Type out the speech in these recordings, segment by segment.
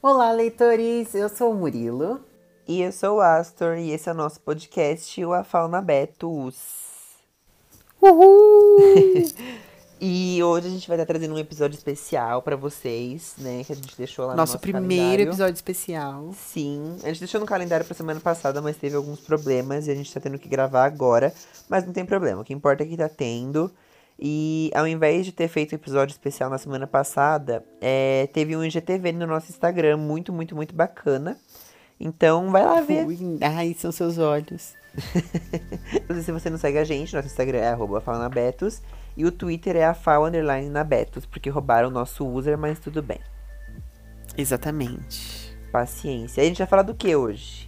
Olá, leitores! Eu sou o Murilo. E eu sou o Astor, e esse é o nosso podcast, o A Fauna Betus. Uhul! e hoje a gente vai estar trazendo um episódio especial pra vocês, né? Que a gente deixou lá nosso no nosso primeiro calendário. episódio especial. Sim, a gente deixou no calendário pra semana passada, mas teve alguns problemas e a gente tá tendo que gravar agora. Mas não tem problema, o que importa é que tá tendo. E ao invés de ter feito o episódio especial na semana passada, é, teve um IGTV no nosso Instagram, muito, muito, muito bacana. Então vai lá ver. Ui, Ai, são seus olhos. Se você não segue a gente, nosso Instagram é arroba e o Twitter é a fau underline nabetos, porque roubaram o nosso user, mas tudo bem. Exatamente. Paciência. A gente vai falar do que hoje?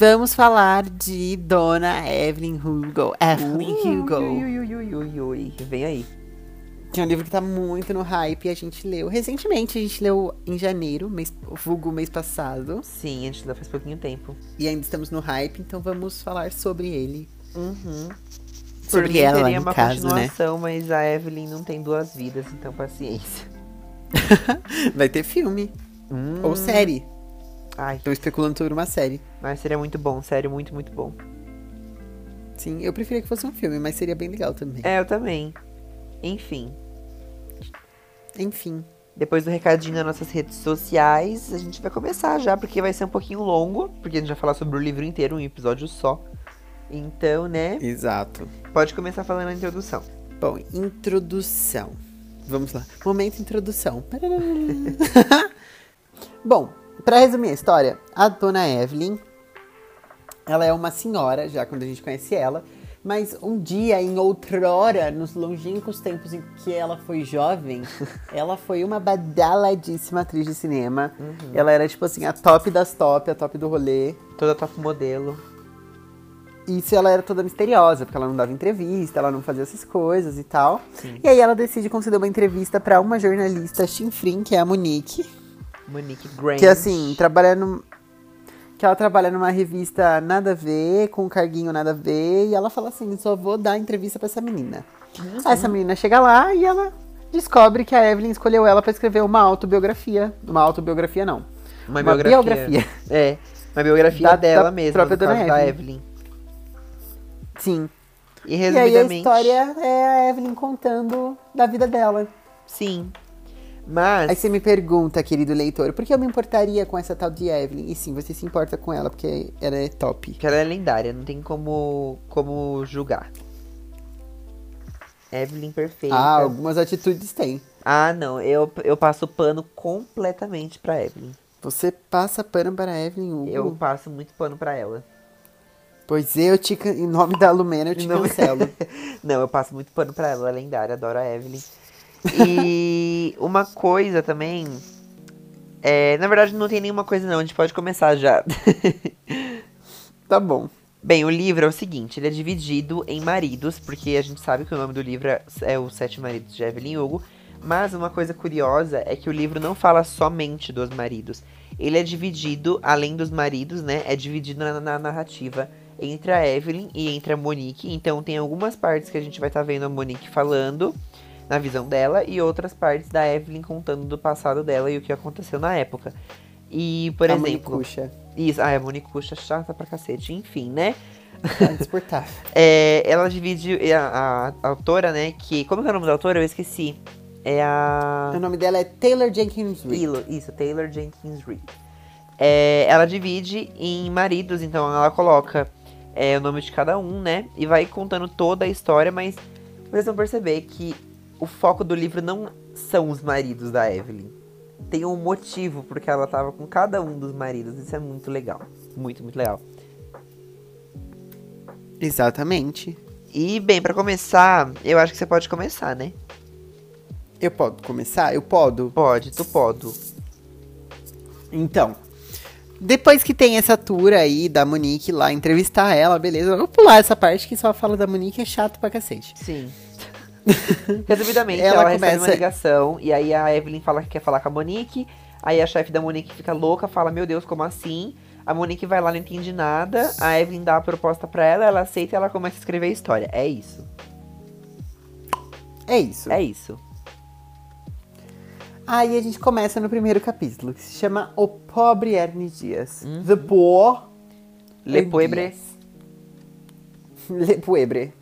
Vamos falar de Dona Evelyn Hugo. Evelyn Hugo. Ui, ui, ui, ui. Vem aí. Que é um livro que tá muito no hype e a gente leu recentemente. A gente leu em janeiro, mês, vulgo mês passado. Sim, a gente leu faz pouquinho tempo. E ainda estamos no hype, então vamos falar sobre ele. Uhum. Por Sobre mim, ela, teria no uma caso, né? continuação, mas a Evelyn não tem duas vidas, então paciência. Vai ter filme. Hum. Ou série. Ai, Estão especulando sobre uma série. mas seria muito bom, sério, muito, muito bom. Sim, eu preferia que fosse um filme, mas seria bem legal também. É, eu também. Enfim. Enfim. Depois do recadinho nas nossas redes sociais, a gente vai começar já, porque vai ser um pouquinho longo, porque a gente vai falar sobre o livro inteiro, um episódio só. Então, né, Exato. pode começar falando a introdução. Bom, introdução. Vamos lá. Momento introdução. Bom, pra resumir a história, a dona Evelyn, ela é uma senhora, já quando a gente conhece ela, mas um dia, em outrora, nos longínquos tempos em que ela foi jovem, ela foi uma badaladíssima atriz de cinema. Ela era, tipo assim, a top das top, a top do rolê. Toda top modelo. Isso ela era toda misteriosa, porque ela não dava entrevista, ela não fazia essas coisas e tal. Sim. E aí ela decide conceder uma entrevista pra uma jornalista chinfrim, que é a Monique, Monique Grant. que assim, trabalha num que ela trabalha numa revista nada a ver, com um carguinho nada a ver, e ela fala assim, só vou dar entrevista pra essa menina. Aí essa menina chega lá e ela descobre que a Evelyn escolheu ela pra escrever uma autobiografia. Uma autobiografia não. Uma uma biografia. biografia. É, uma biografia Da- dela da mesma, própria dona caso da Evelyn. Evelyn. Sim. E E aí a resumidamente... história é a Evelyn contando da vida dela. Sim. Mas... Aí você me pergunta, querido leitor, por que eu me importaria com essa tal de Evelyn? E sim, você se importa com ela, porque ela é top. Que ela é lendária, não tem como, como julgar. Evelyn perfeita. Ah, algumas atitudes tem. Ah, não, eu, eu passo pano completamente pra Evelyn. Você passa pano para Evelyn Hugo. Eu passo muito pano pra ela. Pois eu te, em nome da Lumena, eu te Não- cancelo. Não, eu passo muito pano pra ela, ela é lendária, adoro a Evelyn. E uma coisa também. É, na verdade, não tem nenhuma coisa, não, a gente pode começar já. tá bom. Bem, o livro é o seguinte, ele é dividido em maridos, porque a gente sabe que o nome do livro é- é Os Sete Maridos de Evelyn Hugo. Mas uma coisa curiosa é que o livro não fala somente dos maridos. Ele é dividido, além dos maridos, né? É dividido na, na narrativa entre a Evelyn e entre a Monique. Então tem algumas partes que a gente vai estar vendo a Monique falando na visão dela e outras partes da Evelyn contando do passado dela e o que aconteceu na época. E, por a exemplo. Monicuxa. Isso, ah, a Monicuxa chata pra cacete, enfim, né? Tá. É, ela divide a, a- a autora, né? Que. Como que é o nome da autora? Eu esqueci. É a. o nome dela é Taylor Jenkins Reid. Isso, Taylor Jenkins Reid. É, ela divide em maridos, então ela coloca é, o nome de cada um, né? E vai contando toda a história, mas vocês vão perceber que o foco do livro não são os maridos da Evelyn. Tem um motivo porque ela tava com cada um dos maridos. Isso é muito legal. Muito, muito legal. Exatamente. E, bem, pra começar, eu acho que você pode começar, né? Eu posso começar? Eu posso? Pode, tu pode. Então, depois que tem essa tour aí da Monique lá entrevistar ela, beleza. Eu vou pular essa parte que só fala da Monique, é chato pra cacete. Sim. Resumidamente, Ela ela, recebe começa- uma ligação e aí a Evelyn fala que quer falar com a Monique. Aí a chefe da Monique fica louca, fala, meu Deus, como assim? A Monique vai lá, não entende nada. A Evelyn dá a proposta pra ela, ela aceita e ela começa a escrever a história. É isso. É isso. É isso. Aí a gente começa no primeiro capítulo, que se chama O Pobre Ernie Dias. The Poor Le Puebre. Le Puebre.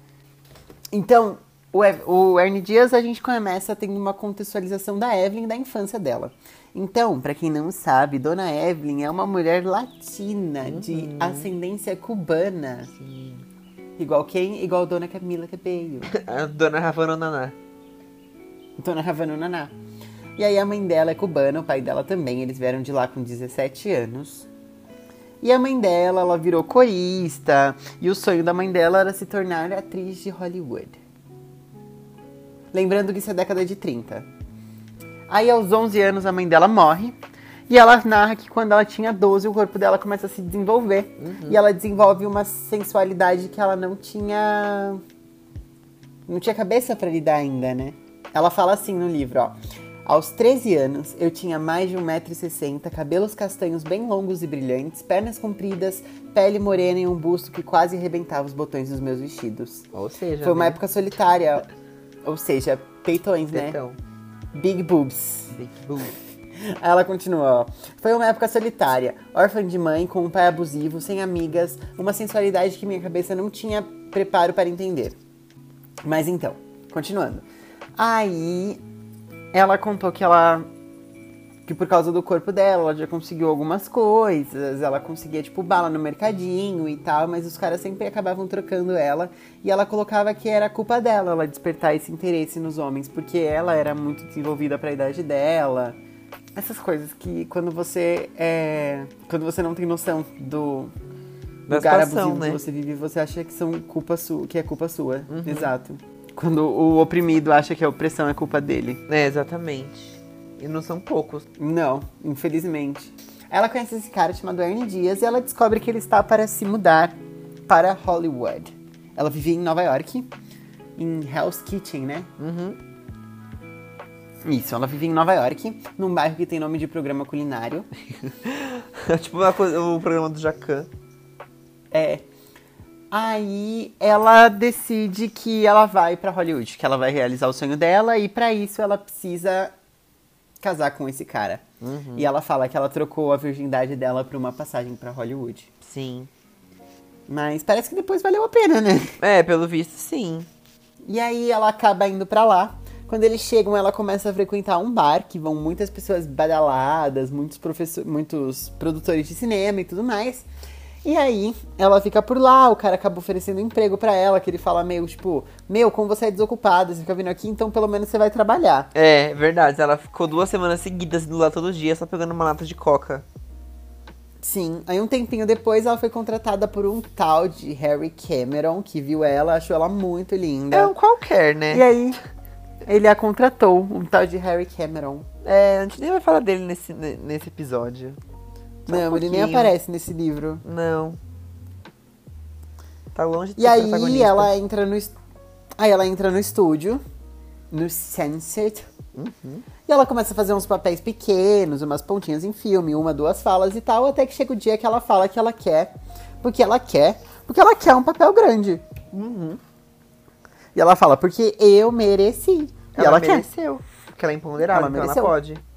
Então, o, o Ernie Dias a gente começa tendo uma contextualização da Evelyn da infância dela. Então, pra quem não sabe, Dona Evelyn é uma mulher latina de ascendência cubana. Igual quem? Igual Dona Camila Cabello. A dona Ravana Naná. Dona Havana Naná. E aí a mãe dela é cubana, o pai dela também. Eles vieram de lá com 17 anos. E a mãe dela, ela virou corista. E o sonho da mãe dela era se tornar atriz de Hollywood. Lembrando que isso é década de 30. Aí aos 11 anos a mãe dela morre. E ela narra que quando ela tinha 12, o corpo dela começa a se desenvolver. E ela desenvolve uma sensualidade que ela não tinha não tinha cabeça pra lidar ainda, né? Ela fala assim no livro, ó. Aos 13 anos, eu tinha mais de 1,60m, cabelos castanhos bem longos e brilhantes, pernas compridas, pele morena e um busto que quase arrebentava os botões dos meus vestidos. Ou seja, Foi uma né? época solitária, ou seja, peitões, né? Tetão. Big boobs. Big Boo. Aí Ela continua, ó. Foi uma época solitária, órfã de mãe, com um pai abusivo, sem amigas, uma sensualidade que minha cabeça não tinha preparo para entender. Mas então, continuando. Aí ela contou que ela que por causa do corpo dela, ela já conseguiu algumas coisas, ela conseguia, tipo, bala no mercadinho e tal, mas os caras sempre acabavam trocando ela, e ela colocava que era culpa dela, ela despertar esse interesse nos homens, porque ela era muito desenvolvida para a idade dela. Essas coisas que quando você é. Quando você não tem noção do Da lugar situação, abusivo né? que você vive, você acha que são culpa sua, que é culpa sua. Exato. Quando o oprimido acha que a opressão é culpa dele. É, exatamente. E não são poucos. Não, infelizmente. Ela conhece esse cara chamado Ernie Dias e ela descobre que ele está para se mudar para Hollywood. Ela vivia em Nova York, em Hell's Kitchen, né? Uhum. Isso, ela vivia em Nova York, num bairro que tem nome de programa culinário. tipo uma coisa, o programa do Jacan. É. Aí ela decide que ela vai pra Hollywood, que ela vai realizar o sonho dela e pra isso ela precisa casar com esse cara. E ela fala que ela trocou a virgindade dela por uma passagem pra Hollywood. Sim. Mas parece que depois valeu a pena, né? É, pelo visto, sim. E aí ela acaba indo pra lá. Quando eles chegam, ela começa a frequentar um bar que vão muitas pessoas badaladas, muitos muitos produtores de cinema e tudo mais. E aí ela fica por lá, o cara acaba oferecendo emprego pra ela, que ele fala meio tipo, meu, como você é desocupada, você fica vindo aqui, então pelo menos você vai trabalhar. É, verdade. Ela ficou duas semanas seguidas indo lá todo dia, só pegando uma lata de coca. Sim, aí um tempinho depois ela foi contratada por um tal de Harry Cameron, que viu ela, achou ela muito linda. É um qualquer, né? E aí ele a contratou, um tal de Harry Cameron. É, a gente nem vai falar dele nesse, ne- nesse episódio. Só um Não, ele nem aparece nesse livro. Não. Tá longe de E aí ela entra no aí ela entra no estúdio, no Sunset. Uhum. E ela começa a fazer uns papéis pequenos, umas pontinhas em filme, uma, duas falas e tal, até que chega o dia que ela fala que ela quer, porque ela quer, porque ela quer um papel grande. Uhum. E ela fala, porque eu mereci. E Ela, ela, quer. mereceu. Porque ela é imponderável, Ela então mereceu. ela pode.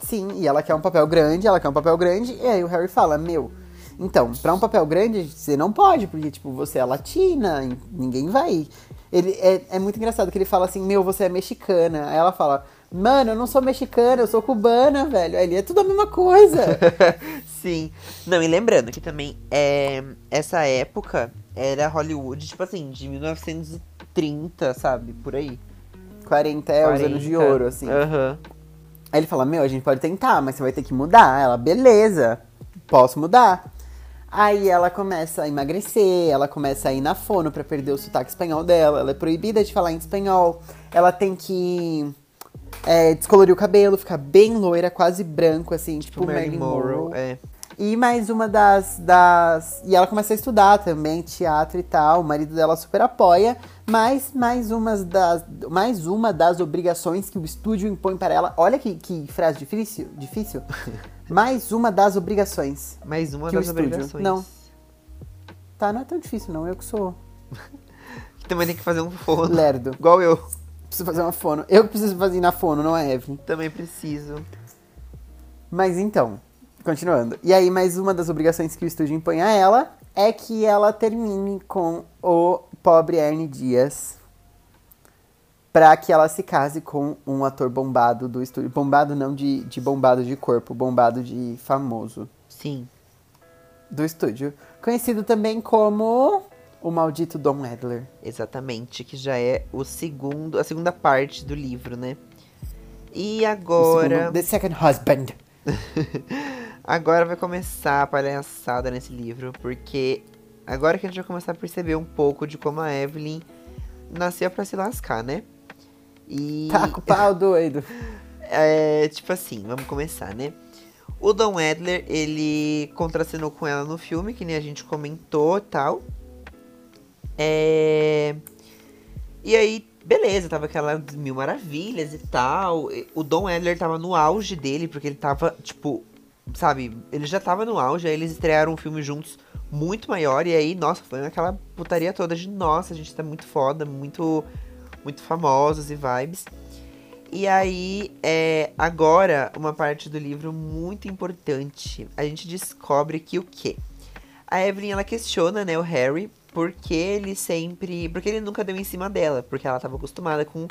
Sim, e ela quer um papel grande, ela quer um papel grande, e aí o Harry fala, meu, então, pra um papel grande, você não pode, porque, tipo, você é latina, ninguém vai. Ele é, é muito engraçado que ele fala assim, meu, você é mexicana. Aí ela fala, mano, eu não sou mexicana, eu sou cubana, velho. Aí ele é tudo a mesma coisa. Sim. Não, e lembrando que também é, essa época era Hollywood, tipo assim, de 1930, sabe? Por aí. 40 é os anos de 40. ouro, assim. Aham. Aí ele fala, meu, a gente pode tentar, mas você vai ter que mudar. Ela, beleza, posso mudar. Aí ela começa a emagrecer, ela começa a ir na fono pra perder o sotaque espanhol dela. Ela é proibida de falar em espanhol. Ela tem que é, descolorir o cabelo, ficar bem loira, quase branco, assim, tipo, Tipo Marilyn Monroe. É. E mais uma das, das. E ela começa a estudar também, teatro e tal. O marido dela super apoia. Mas mais, umas das, mais uma das obrigações que o estúdio impõe para ela. Olha que, que frase difícil. difícil. mais uma das obrigações. Mais uma Que das obrigações. não. Tá, não é tão difícil, não. Eu que sou Que também tem que fazer um forno. lerdo. Igual eu. Preciso fazer uma fono. Eu preciso fazer na fono, não é, Evelyn? Também preciso. Mas então, continuando. E aí, mais uma das obrigações que o estúdio impõe a ela é que ela termine com o pobre Ernie Dias pra que ela se case com um ator bombado do estúdio. Bombado não de, de bombado de corpo, bombado de famoso Sim. do estúdio. Conhecido também como o maldito Don Adler. Exatamente, que já é o segundo, a segunda parte do livro, né? E agora, segundo- The Second Husband. agora vai começar a palhaçada nesse livro, porque agora que a gente vai começar a perceber um pouco de como a Evelyn nasceu pra se lascar, né? E Tá com o pau doido. é, tipo assim, vamos começar, né? O Don Adler, ele contracenou com ela no filme, que nem a gente comentou e tal. É... E aí, beleza, tava aquela mil maravilhas e tal. O Don Adler tava no auge dele, porque ele tava, tipo, sabe, ele já tava no auge, aí eles estrearam um filme juntos muito maior, e aí, nossa, foi aquela putaria toda de, nossa, a gente tá muito foda, muito, muito famosos e vibes. E aí, é, agora, uma parte do livro muito importante. A gente descobre que o quê? A Evelyn, ela questiona, né, o Harry, porque ele sempre... Porque ele nunca deu em cima dela, porque ela tava acostumada com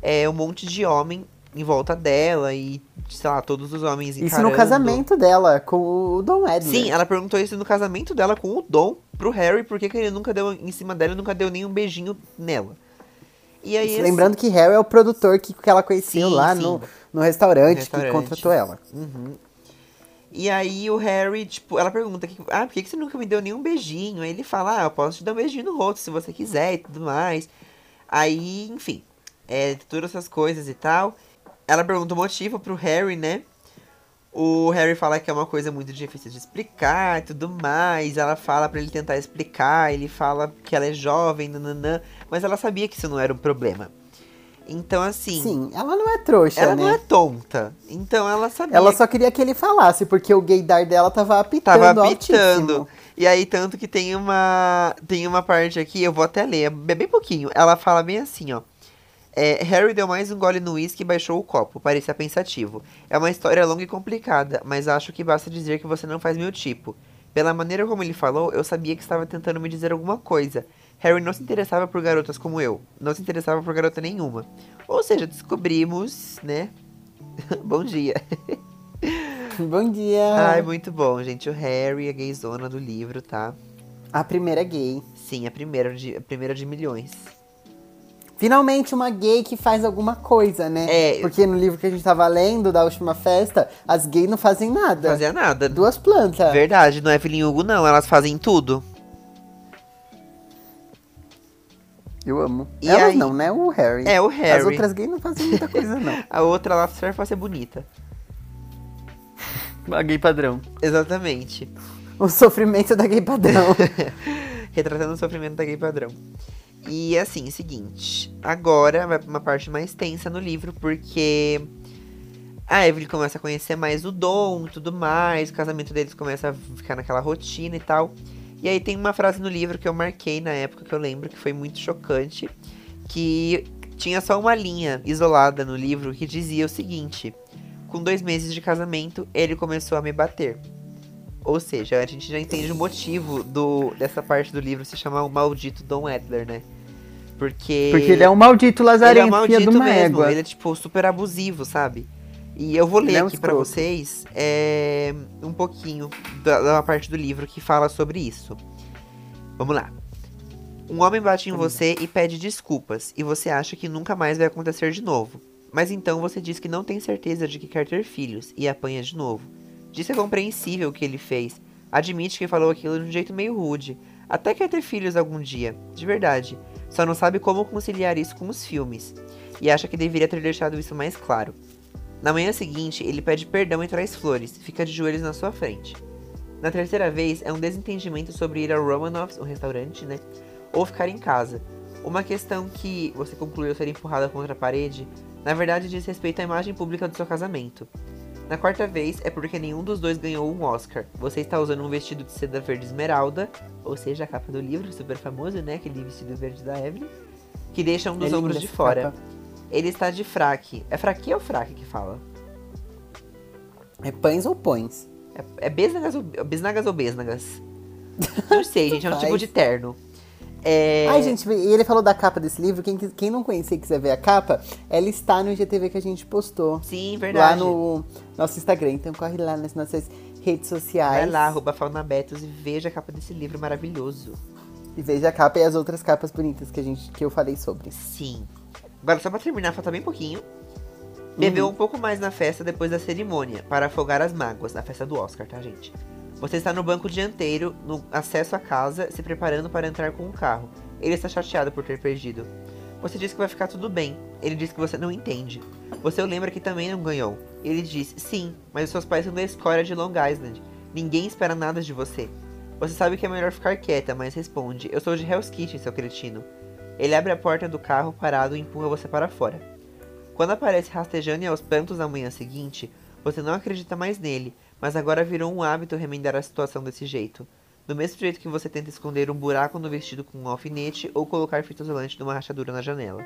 é, um monte de homem em volta dela e, sei lá, todos os homens Isso encarando... no casamento dela com o Don Adler. Sim, ela perguntou isso no casamento dela com o Dom pro Harry, porque que ele nunca deu em cima dela e nunca deu nenhum beijinho nela. E aí, assim, Lembrando que Harry é o produtor que, que ela conheceu Sim, lá sim. no, no restaurante, restaurante. que contratou ela. Uhum. E aí o Harry, tipo, ela pergunta, que, ah, por que que você nunca me deu nenhum beijinho? Aí ele fala, ah, eu posso te dar um beijinho no rosto se você quiser e tudo mais. Aí, enfim, é, todas essas coisas e tal. Ela pergunta o motivo pro Harry, né? O Harry fala que é uma coisa muito difícil de explicar e tudo mais. Ela fala pra ele tentar explicar, ele fala que ela é jovem, nananã. Mas ela sabia que isso não era um problema. Então, assim, Sim, ela não é trouxa, ela né? não é tonta. Então ela sabia Ela só queria que ele falasse, porque o gaydar dela tava apitando Tava apitando. altíssimo. E aí, tanto que tem uma. Tem uma parte aqui, eu vou até ler, é bem pouquinho. Ela fala bem assim, ó. É, Harry deu mais um gole no uísque e baixou o copo. Parecia pensativo. É uma história longa e complicada, mas acho que basta dizer que você não faz meu tipo. Pela maneira como ele falou, eu sabia que estava tentando me dizer alguma coisa. Harry não se interessava por garotas como eu. Não se interessava por garota nenhuma. Ou seja, descobrimos, né? Bom dia. Bom dia. Ai, muito bom, gente. O Harry, a gayzona do livro, tá? A primeira gay. Sim, a primeira de, a primeira de milhões. Finalmente uma gay que faz alguma coisa, né? É. Porque no livro que a gente tava lendo, da última festa, as gays não fazem nada. Fazia nada. Duas plantas. Verdade, não é Evelyn Hugo, não. Elas fazem tudo. Eu amo. E Elas aí- não, né? O Harry. É, o As Harry. outras gays não fazem muita coisa, não. A outra, ela serve pra ser bonita. A gay padrão. Exatamente. O sofrimento da gay padrão. Retratando o sofrimento da gay padrão. E assim, seguinte. Agora vai pra uma parte mais tensa no livro, porque a Evelyn começa a conhecer mais o Dom e tudo mais. O casamento deles começa a ficar naquela rotina e tal. E aí tem uma frase no livro que eu marquei na época que eu lembro que foi muito chocante. Que tinha só uma linha isolada no livro que dizia o seguinte: Com dois meses de casamento, ele começou a me bater. Ou seja, a gente já entende o motivo do, dessa parte do livro se chamar o maldito Don Adler, né? Porque. Porque ele é um maldito ele é lazarento, maldito filha de uma mesmo. égua. Ele é, tipo, super abusivo, sabe? E eu vou ler é um aqui pra escroto. vocês é, um pouquinho da, da parte do livro que fala sobre isso. Vamos lá. Um homem bate em você e pede desculpas, e você acha que nunca mais vai acontecer de novo. Mas então você diz que não tem certeza de que quer ter filhos, e apanha de novo. Diz que é compreensível o que ele fez. Admite que falou aquilo de um jeito meio rude. Até quer ter filhos algum dia, de verdade. Só não sabe como conciliar isso com os filmes. E acha que deveria ter deixado isso mais claro. Na manhã seguinte, ele pede perdão e traz flores, fica de joelhos na sua frente. Na terceira vez, é um desentendimento sobre ir ao Romanovs, um restaurante, né? Ou ficar em casa. Uma questão que você concluiu ser empurrada contra a parede, na verdade diz respeito à imagem pública do seu casamento. Na quarta vez, é porque nenhum dos dois ganhou um Oscar. Você está usando um vestido de seda verde esmeralda, ou seja, a capa do livro, super famoso, né? Aquele vestido verde da Evelyn, que deixa um dos É ombros de fora. capa. Ele está de fraque. É fraque ou fraque que fala? É pães ou pões? É, é besnagas ou, bisnagas ou besnagas? Não sei, gente. É um tipo de terno. É... Ai, gente, e ele falou da capa desse livro. Quem, quem não conhecer e quiser ver a capa, ela está no IGTV que a gente postou. Sim, Lá verdade. no nosso Instagram. Então corre lá nas nossas redes sociais. Vai lá, arroba Faunabetos e veja a capa desse livro maravilhoso. E veja a capa e as outras capas bonitas que, a gente, que eu falei sobre. Sim. Agora, só pra terminar, falta bem pouquinho. Bebeu um pouco mais na festa depois da cerimônia, para afogar as mágoas, na festa do Oscar, tá, gente? Você está no banco dianteiro, no acesso à casa, se preparando para entrar com o carro. Ele está chateado por ter perdido. Você diz que vai ficar tudo bem. Ele diz que você não entende. Você lembra que também não ganhou. Ele diz, sim, mas os seus pais são da escória de Long Island. Ninguém espera nada de você. Você sabe que é melhor ficar quieta, mas responde, eu sou de Hell's Kitchen, seu cretino. Ele abre a porta do carro parado e empurra você para fora. Quando aparece rastejando e aos prantos na manhã seguinte, você não acredita mais nele, mas agora virou um hábito remendar a situação desse jeito. Do mesmo jeito que você tenta esconder um buraco no vestido com um alfinete ou colocar fita isolante numa rachadura na janela.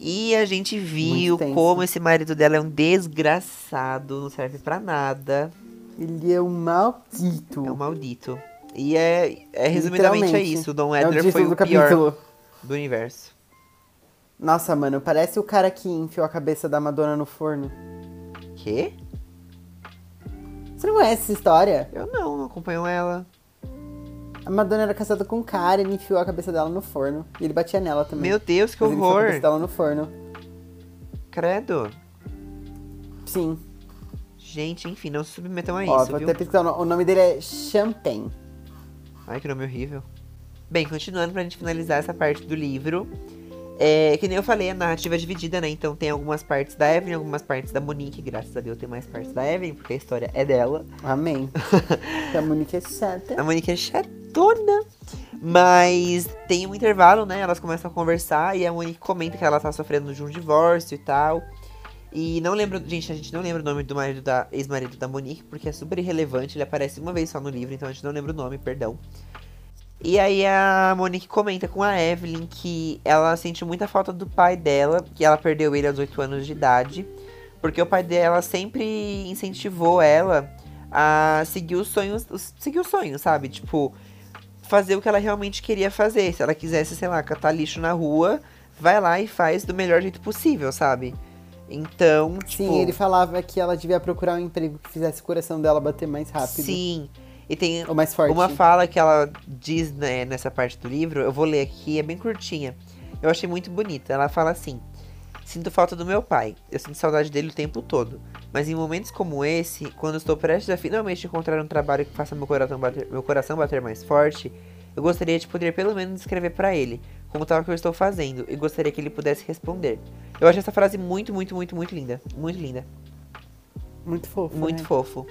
E a gente viu como esse marido dela é um desgraçado, não serve pra nada, Ele é um maldito. é um maldito. E é, é resumidamente é isso, o Dom É o Edler foi do o pior capítulo. do universo. Nossa, mano, parece o cara que enfiou a cabeça da Madonna no forno. Quê? Você não conhece essa história? Eu não, não acompanho ela. A Madonna era casada com um cara, ele enfiou a cabeça dela no forno. E ele batia nela também. Meu Deus, que Mas ele enfiou a cabeça horror! dela no forno. Credo. Sim. Gente, enfim, não se submetam a Ó, isso, vou viu? até pesquisar o nome. O nome dele é Champagne. Ai, que nome horrível. Bem, continuando pra gente finalizar essa parte do livro. É, que nem eu falei, a narrativa é dividida, né? Então tem algumas partes da Evelyn, algumas partes da Monique. Graças a Deus tem mais partes da Evelyn, porque a história é dela. Amém. a Monique é chata. A Monique é chatona. Mas tem um intervalo, né? Elas começam a conversar e a Monique comenta que ela tá sofrendo de um divórcio e tal. E não lembro, gente, a gente não lembra o nome do marido da ex-marido da Monique, porque é super irrelevante, ele aparece uma vez só no livro, então a gente não lembra o nome, perdão. E aí a Monique comenta com a Evelyn que ela sente muita falta do pai dela, que ela perdeu ele aos 8 anos de idade, porque o pai dela sempre incentivou ela a seguir os sonhos, os- seguir os sonhos, sabe? Tipo, fazer o que ela realmente queria fazer. Se ela quisesse, sei lá, catar lixo na rua, vai lá e faz do melhor jeito possível, sabe? Então, tipo, Sim, ele falava que ela devia procurar um emprego que fizesse o coração dela bater mais rápido. sim. E tem uma fala que ela diz né, nessa parte do livro, eu vou ler aqui, é bem curtinha. Eu achei muito bonita. Ela fala assim: Sinto falta do meu pai. Eu sinto saudade dele o tempo todo. Mas em momentos como esse, quando estou prestes a finalmente encontrar um trabalho que faça meu coração bater, meu coração bater mais forte, eu gostaria de poder pelo menos escrever pra ele, como tal que eu estou fazendo, e gostaria que ele pudesse responder. Eu acho essa frase muito, muito, muito, muito linda. Muito linda. Muito fofo. Muito né? fofo.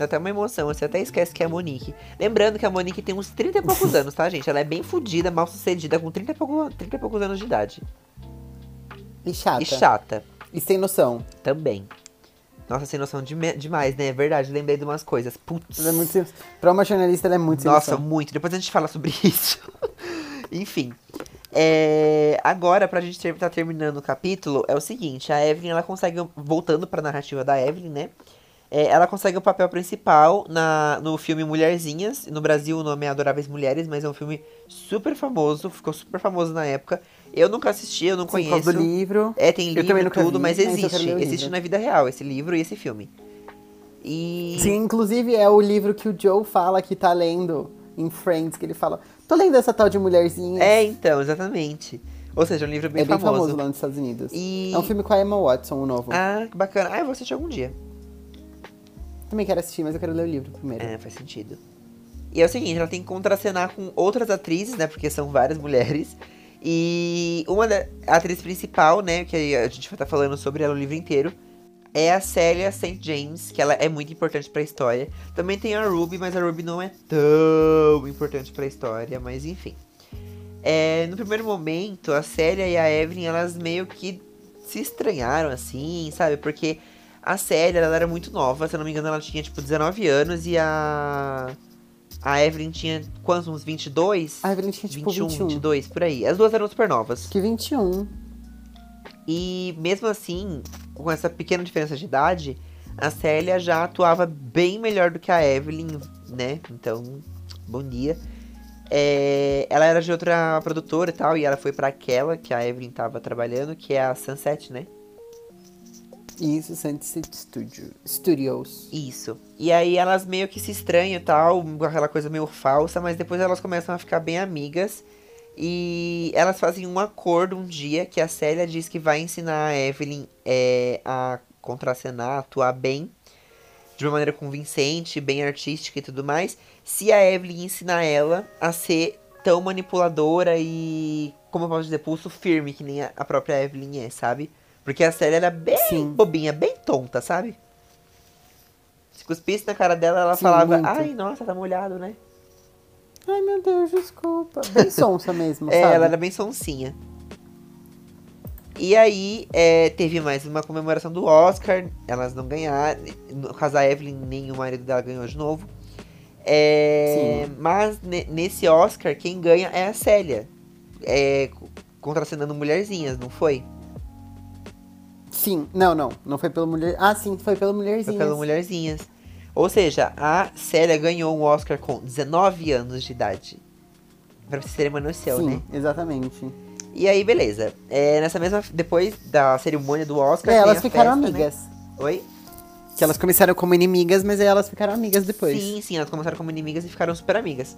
Dá até uma emoção, você até esquece que é a Monique. Lembrando que a Monique tem uns 30 e poucos anos, tá, gente? Ela é bem fodida, mal sucedida, com 30 e, pouco, 30 e poucos anos de idade. E chata. E chata E sem noção. também. Nossa, sem noção de demais, né? É verdade, lembrei de umas coisas. Putz. Ela é muito. Pra uma jornalista, ela é muito sem Nossa, noção. muito. Depois a gente fala sobre isso. Enfim. É, agora, pra gente ter, tá terminando o capítulo, é o seguinte, a Evelyn, ela consegue, voltando pra narrativa da Evelyn, né? É, ela consegue o papel principal na, no filme Mulherzinhas. No Brasil o nome é Adoráveis Mulheres, mas é um filme super famoso, ficou super famoso na época. Eu nunca assisti, eu não Sim, conheço. do livro. É, tem Eu livro e tudo, vi, mas existe. Existe na vida real, esse livro e esse filme. E. Sim, inclusive é o livro que o Joe fala que tá lendo em Friends, que ele fala, tô lendo essa tal de mulherzinha. É, então, exatamente. Ou seja, é um livro bem, É bem famoso. famoso. lá nos Estados Unidos. E- É um filme com a Emma Watson, o novo. Ah, que bacana. Ah, eu vou assistir algum dia. Também quero assistir, mas eu quero ler o livro primeiro. É, faz sentido. E é o seguinte, ela tem que contracenar com outras atrizes, né? Porque são várias mulheres. E uma da a atriz principal, né? Que a gente vai estar falando sobre ela o livro inteiro. É a Célia St. James, que ela é muito importante pra história. Também tem a Ruby, mas a Ruby não é tão importante pra história, mas enfim. É, no primeiro momento, a Célia e a Evelyn, elas meio que se estranharam, assim, sabe? Porque a Célia, ela era muito nova, se eu não me engano, ela tinha, tipo, 19 anos e a... A Evelyn tinha, quantos? Uns 22? A Evelyn tinha tipo 21, 21. 22, por aí. As duas eram super novas. Que 21. E mesmo assim, com essa pequena diferença de idade, a Célia já atuava bem melhor do que a Evelyn, né? Então, bom dia. É, ela era de outra produtora e tal, e ela foi para aquela que a Evelyn tava trabalhando, que é a Sunset, né? Isso, Sunset Studio, Studios. Isso. E aí elas meio que se estranham e tal, aquela coisa meio falsa, mas depois elas começam a ficar bem amigas. E elas fazem um acordo um dia que a Célia diz que vai ensinar a Evelyn é, a contracenar, a atuar bem, de uma maneira convincente, bem artística e tudo mais, se a Evelyn ensinar ela a ser tão manipuladora e, como eu posso dizer, pulso firme que nem a própria Evelyn é, sabe? Porque a Célia era bem Sim. bobinha, bem tonta, sabe? Se cuspisse na cara dela, ela Sim, falava, muito. ai, nossa, tá molhado, né? Ai, meu Deus, desculpa. Bem sonsa mesmo, É, sabe? ela era bem sonsinha. E aí, é, teve mais uma comemoração do Oscar. Elas não ganharam. No caso, a Evelyn, nem o marido dela ganhou de novo. É, mas ne- nesse Oscar, quem ganha é a Célia. É, co- contracenando mulherzinhas, não foi? Sim, não, não. Não foi pela mulher. Ah, sim, foi pela mulherzinha. Foi pela mulherzinhas. Ou seja, a Célia ganhou um Oscar com 19 anos de idade. Pra vocês terem uma noção, Sim, né? exatamente. E aí, beleza. É, nessa mesma. Depois da cerimônia do Oscar. É, elas ficaram festa, né? amigas. Oi? Que elas começaram como inimigas, mas aí elas ficaram amigas depois. Sim, sim, elas começaram como inimigas e ficaram super amigas.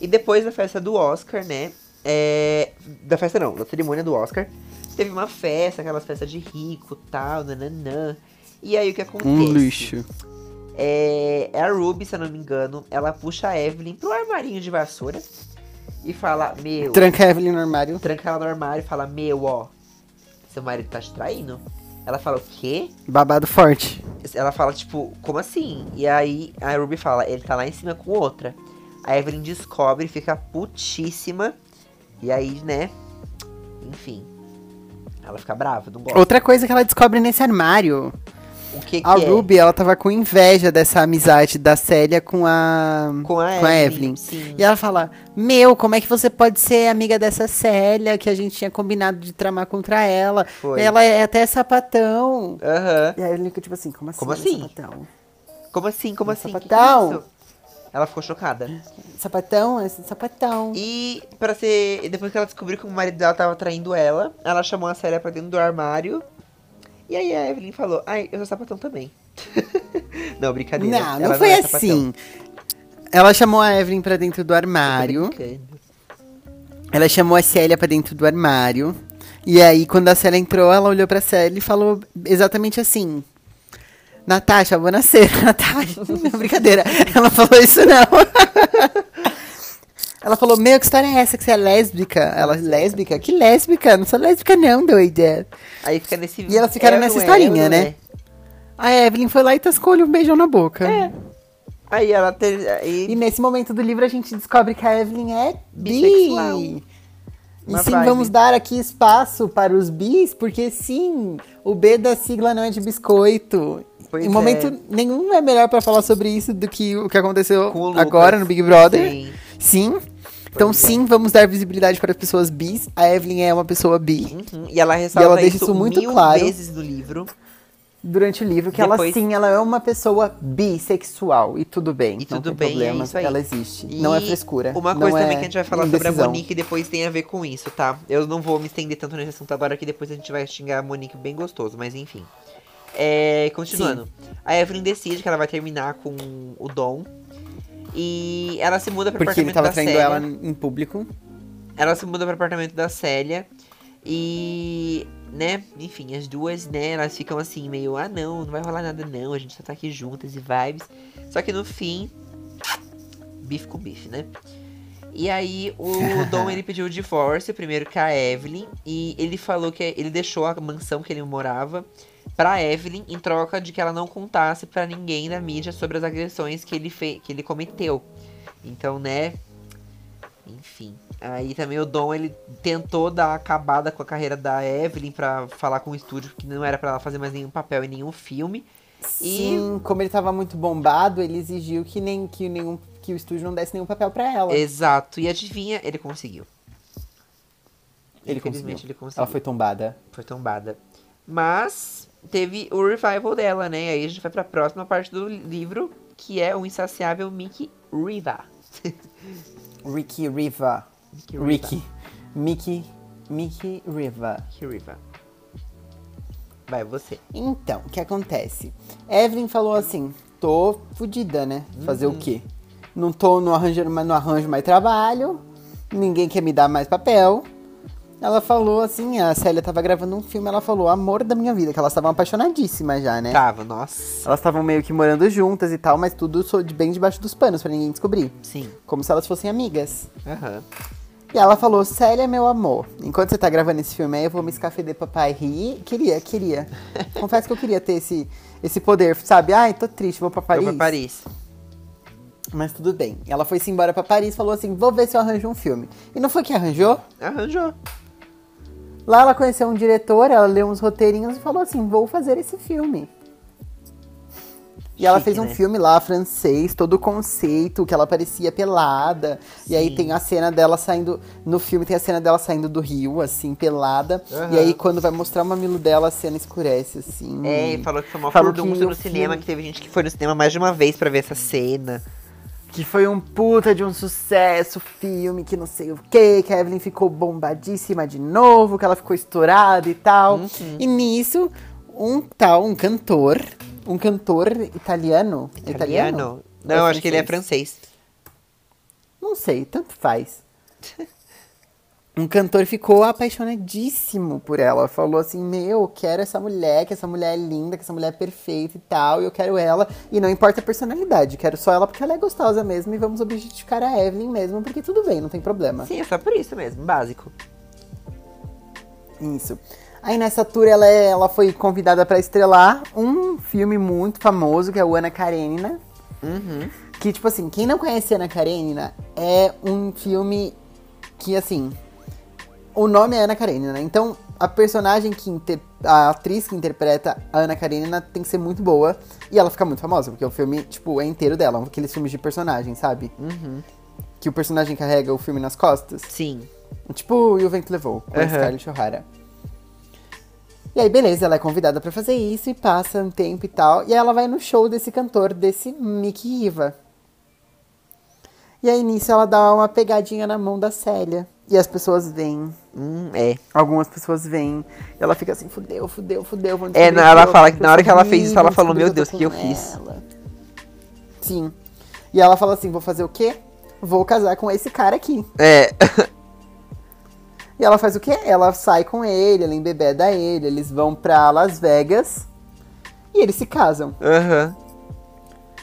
E depois da festa do Oscar, né? É, da festa não, da cerimônia do Oscar. Teve uma festa, aquelas festas de rico tal, nananã. E aí o que acontece? Um lixo. É, é a Ruby, se eu não me engano, ela puxa a Evelyn pro armarinho de vassoura e fala, meu. Tranca a Evelyn no armário. tranca ela no armário e fala, meu, ó, seu marido tá te traindo? Ela fala, o quê? Babado forte. Ela fala, tipo, como assim? E aí a Ruby fala, ele tá lá em cima com outra. A Evelyn descobre, fica putíssima. E aí, né? Enfim. Ela fica brava, não gosta. Outra coisa que ela descobre nesse armário. O que, que A é? Ruby, ela tava com inveja dessa amizade da Célia com a. Com a com a Evelyn. Evelyn. E ela fala: Meu, como é que você pode ser amiga dessa Célia que a gente tinha combinado de tramar contra ela? Foi. Ela é até sapatão. Aham. E aí ele fica tipo assim: Como assim? Como é assim? Sapatão? Como assim? Como assim? Que que é Sapatão. Ela ficou chocada. Sapatão? É sapatão. E pra ser. Depois que ela descobriu que o marido dela tava traindo ela, ela chamou a Célia pra dentro do armário. E aí a Evelyn falou, ai, eu sou sapatão também. não, brincadeira. Não, Ela não foi é sapatão. assim. Ela chamou a Evelyn pra dentro do armário. Ela chamou a Célia pra dentro do armário. E aí, quando a Célia entrou, ela olhou pra Célia e falou exatamente assim. Natasha, vou nascer, Natasha. Não, brincadeira. Ela falou isso não. Ela falou, meu, que história é essa que você é lésbica? Ela, lésbica? Que lésbica? Não sou lésbica não, doida. Aí fica nesse. E elas ficaram é, nessa é, historinha, né? é. A Evelyn foi lá e tascou-lhe um beijão na boca. É. Aí ela teve. Aí... E nesse momento do livro a gente descobre que a Evelyn é Bissexual. bi. E Uma sim, vibe. vamos dar aqui espaço para os bis, porque sim, o B da sigla não é de biscoito. Pois em momento é. nenhum é melhor para falar sobre isso do que o que aconteceu Lucas. agora no Big Brother. Sim. Sim. Então Pois é. sim, vamos dar visibilidade para as pessoas bis. A Evelyn é uma pessoa bi. Uhum. E ela ressalta ela deixa isso, isso muito mil claro. vezes no livro. Durante o livro, que Depois- ela sim, ela é uma pessoa bissexual. E tudo bem. E não tudo tem bem, problema, é isso aí. Ela existe. E não é frescura. Uma coisa é também que a gente vai falar sobre a indecisão. Monique depois tem a ver com isso, tá? Eu não vou me estender tanto nesse assunto agora que depois a gente vai xingar a Monique bem gostoso, mas enfim. É, continuando. A Evelyn decide que ela vai terminar com o Dom. E ela se muda pro Porque ele apartamento tava da traindo Célia. ela em público. Ela se muda pro apartamento da Célia. E, né, enfim, as duas, né, elas ficam assim, meio, ah não, não vai rolar nada não, a gente só tá aqui juntas e vibes. Só que no fim, bife com bife, né? E aí o Dom ele pediu o divórcio, primeiro com a Evelyn, e ele falou que ele deixou a mansão que ele morava pra Evelyn em troca de que ela não contasse pra ninguém da mídia sobre as agressões que ele fe que ele cometeu. Então, né, enfim. Aí também o Dom, ele tentou dar acabada com a carreira da Evelyn pra falar com o estúdio que não era pra ela fazer mais nenhum papel em nenhum filme. Sim, como ele tava muito bombado, ele exigiu que, nem, que, nenhum, que o estúdio não desse nenhum papel pra ela. Exato. E adivinha, ele conseguiu. Ele Infelizmente conseguiu. ele conseguiu. Ela foi tombada. Foi tombada. Mas teve o revival dela, né? Aí a gente vai pra próxima parte do livro, que é o insaciável Mickey Riva. Ricky Riva. Mickey Riva. Ricky. Mickey. Mickey Riva. Mickey Riva. Vai, você. Então, o que acontece? Evelyn falou assim: tô fodida, né? Fazer o quê? Não tô no arranjando, mais- não arranjo mais trabalho, ninguém quer me dar mais papel. Ela falou assim: a Célia tava gravando um filme, ela falou: amor da minha vida, que elas estavam apaixonadíssimas já, né? Tava, nossa. Elas estavam meio que morando juntas e tal, mas tudo bem debaixo dos panos pra ninguém descobrir. Sim. Como se elas fossem amigas. Aham. E ela falou, Célia, meu amor, enquanto você tá gravando esse filme aí, eu vou me escafeder papai rir. Queria, queria. Confesso que eu queria ter esse, esse poder, sabe? Ai, tô triste, vou pra Paris. Foi pra Paris. Mas tudo bem. Ela foi-se embora pra Paris falou assim, vou ver se eu arranjo um filme. E não foi que arranjou? Arranjou. Lá ela conheceu um diretor, ela leu uns roteirinhos e falou assim, vou fazer esse filme. E ela Chique, fez um né? filme lá, francês, todo o conceito, que ela parecia pelada. E aí Sim. tem a cena dela saindo. No filme tem a cena dela saindo do rio, assim, pelada. Aham. E aí quando vai mostrar o mamilo dela, a cena escurece, assim. É, e falou que foi uma Falou furdunça no o cinema, filme- que teve gente que foi no cinema mais de uma vez pra ver essa cena. Que foi um puta de um sucesso, filme, que não sei o quê, que a Evelyn ficou bombadíssima de novo, que ela ficou estourada e tal. Uhum. E nisso, um tal, um cantor, um cantor italiano. Italiano? Ou Não, acho que ele é francês. Não sei, tanto faz. Um cantor ficou apaixonadíssimo por ela. Falou assim: Meu, eu quero essa mulher, que essa mulher é linda, que essa mulher é perfeita e tal. E eu quero ela. E não importa a personalidade, quero só ela porque ela é gostosa mesmo. E vamos objetificar a Evelyn mesmo, porque tudo bem, não tem problema. Sim, é só por isso mesmo, básico. Isso. Aí nessa tour ela, é- ela foi convidada pra estrelar um filme muito famoso, que é o Ana Karenina. Uhum. Que, tipo assim, quem não conhece Ana Karenina é um filme que, assim. O nome é Ana Karenina, né? Então, a personagem que. inter- A atriz que interpreta a Ana Karenina tem que ser muito boa. E ela fica muito famosa, porque o filme, tipo, é inteiro dela. Aqueles filmes de personagem, sabe? Uhum. Que o personagem carrega o filme nas costas. Sim. Tipo, E o Vento Levou, com a Aham. Scarlett O'Hara. E aí, beleza, ela é convidada pra fazer isso e passa um tempo e tal. E aí ela vai no show desse cantor, desse Mickey Riva. E aí, nisso, ela dá uma pegadinha na mão da Célia. E as pessoas vêm. Hum, é. Algumas pessoas vêm. E ela fica assim, fudeu, fudeu, fudeu. vão É, não, ela fala que na hora que ela fez isso, ela falou, "Meu Deus, o que eu fiz?" ela. Sim. E ela fala assim, vou fazer o quê? Vou casar com esse cara aqui. É. E ela faz o quê? Ela sai com ele, ela embebeda ele, eles vão pra Las Vegas e eles se casam. Aham.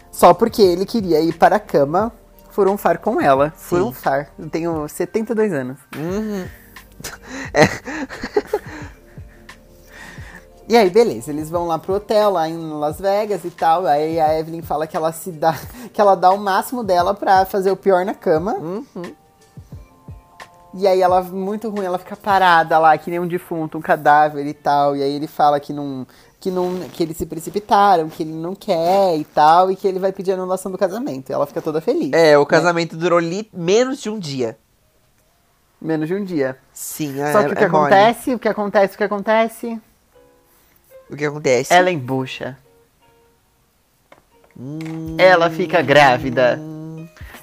Só porque ele queria ir para a cama furunfar com ela. Furunfar. Eu tenho 72 anos. Uhum. E aí, beleza, eles vão lá pro hotel, lá em Las Vegas e tal. Aí a Evelyn fala que ela se dá. que ela dá o máximo dela pra fazer o pior na cama. Uhum. E aí ela, muito ruim, ela fica parada lá, que nem um defunto, um cadáver e tal. E aí ele fala que não. Que, não, que eles se precipitaram, que ele não quer e tal, e que ele vai pedir anulação do casamento. E ela fica toda feliz. É, o casamento durou li menos de um dia. Menos de um dia. Sim, é, Só que o que é mole. acontece, o que acontece, o que acontece? O que acontece? Ela embucha. Hum, Ela fica grávida.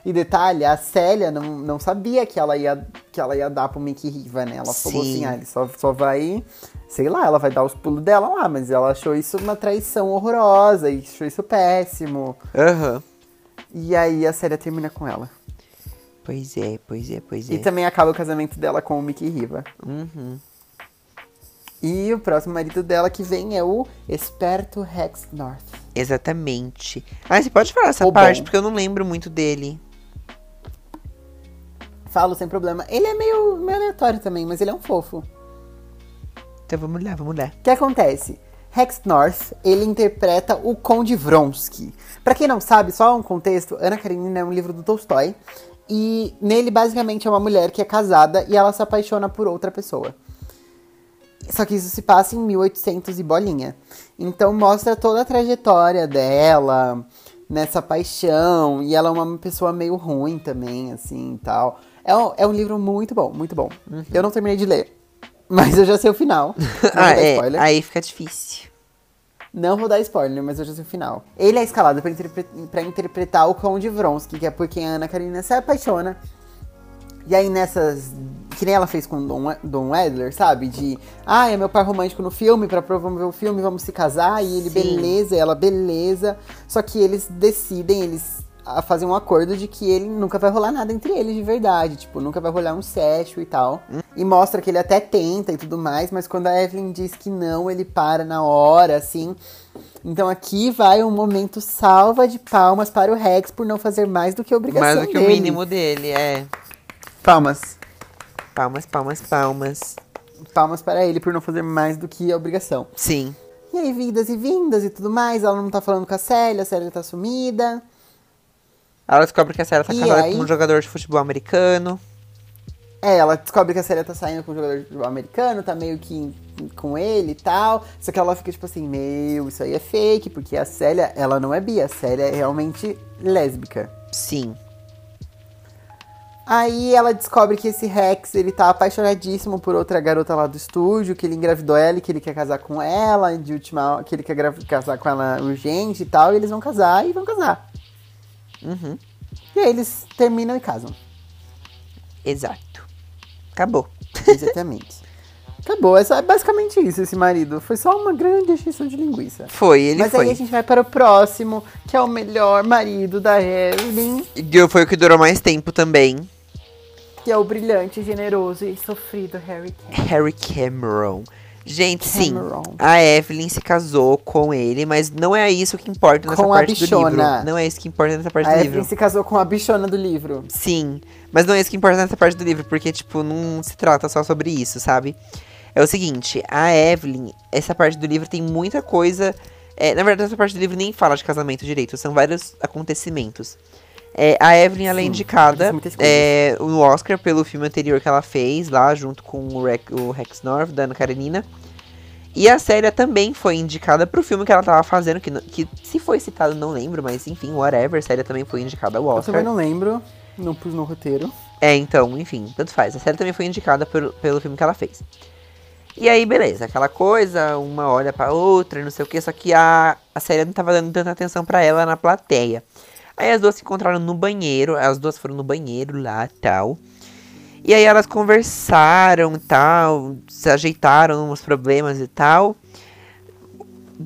E detalhe, a Célia não, não sabia que ela, ia, que ela ia dar pro Mickey Riva, né? Ela falou Sim. assim, ah, ele só, só vai, sei lá, ela vai dar os pulos dela lá, mas ela achou isso uma traição horrorosa e achou isso péssimo. Aham. E aí a Célia termina com ela. Pois é, pois é, pois é. E também acaba o casamento dela com o Mickey Riva. Uhum. E o próximo marido dela que vem é o esperto Rex North. Exatamente. Ah, você pode falar essa O parte, bom. porque eu não lembro muito dele. Falo sem problema. Ele é meio, meio aleatório também, mas ele é um fofo. Então vamos lá, vamos lá. O que acontece? Rex North, ele interpreta o Conde Vronsky. Pra quem não sabe, só um contexto, Ana Karenina é um livro do Tolstói. E nele, basicamente, é uma mulher que é casada e ela se apaixona por outra pessoa. Só que isso se passa em 1800 e bolinha. Então mostra toda a trajetória dela nessa paixão. E ela é uma pessoa meio ruim também, assim, e tal. É um, é um livro muito bom, muito bom. Eu não terminei de ler. Mas eu já sei o final. Ah, é. Aí fica difícil. Não vou dar spoiler, mas eu já sei o final. Ele é escalado pra, interpre- interpretar o Conde Vronsky, que é por quem a Ana Karina se apaixona. E aí nessas. Que nem ela fez com o Don, Don Edler, sabe? De. Ah, é meu par romântico no filme, pra promover o filme, vamos se casar. E ele, Sim. beleza, e ela, beleza. Só que eles decidem, eles a fazer um acordo de que ele nunca vai rolar nada entre eles de verdade. Tipo, nunca vai rolar um sexo e tal. E mostra que ele até tenta e tudo mais, mas quando a Evelyn diz que não, ele para na hora, assim. Então aqui vai um momento salva de palmas para o Rex por não fazer mais do que a obrigação Mais do que o dele. mínimo dele, é. Palmas. Palmas, palmas, palmas. Palmas para ele por não fazer mais do que a obrigação. Sim. E aí, vindas e vindas e tudo mais. Ela não tá falando com a Célia, a Célia tá sumida. Ela descobre que a Sarah tá E casada aí? com um jogador de futebol americano. É, ela descobre que a Célia tá saindo com um jogador de futebol americano, tá meio que com ele e tal. Só que ela fica tipo assim, meu, isso aí é fake, porque a Célia, ela não é bi, a Célia é realmente lésbica. Sim. Aí ela descobre que esse Rex, ele tá apaixonadíssimo por outra garota lá do estúdio, que ele engravidou ela e que ele quer casar com ela, de última, que ele quer casar com ela urgente e tal, e eles vão casar e vão casar. Uhum. E aí eles terminam e casam. Exato. Acabou. Exatamente. Acabou, é, só, é basicamente isso, esse marido. Foi só uma grande extensão de linguiça. Foi, ele Mas foi. aí a gente vai para o próximo, que é o melhor marido da Evelyn, E Foi o que durou mais tempo também. que é o brilhante, generoso e sofrido Harry Kane. Harry Cameron. Gente, Cameron. sim, a Evelyn se casou com ele, mas não é isso que importa nessa Com a parte do livro. Não é isso que importa nessa parte A do Evelyn livro. se casou com a bichona do livro. Sim, mas não é isso que importa nessa parte do livro, porque, tipo, não se trata só sobre isso, sabe? É o seguinte, a Evelyn, essa parte do livro tem muita coisa. é, na verdade, essa parte do livro nem fala de casamento direito, são vários acontecimentos. É, a Evelyn, ela é indicada é, no Oscar pelo filme anterior que ela fez, lá junto com o, Rex, o Rex North, da Ana Karenina. E a Célia também foi indicada pro filme que ela tava fazendo, que, que se foi citado não lembro, mas enfim, whatever, a Célia também foi indicada ao Eu Oscar. também não lembro, não pus no roteiro. É, então, enfim, tanto faz. A série também foi indicada pelo, pelo filme que ela fez. E aí, beleza, aquela coisa, uma olha pra outra, não sei o que, só que a, a série não tava dando tanta atenção pra ela na plateia. Aí as duas se encontraram no banheiro, as duas foram no banheiro lá e tal. E aí elas conversaram e tal, se ajeitaram uns problemas e tal.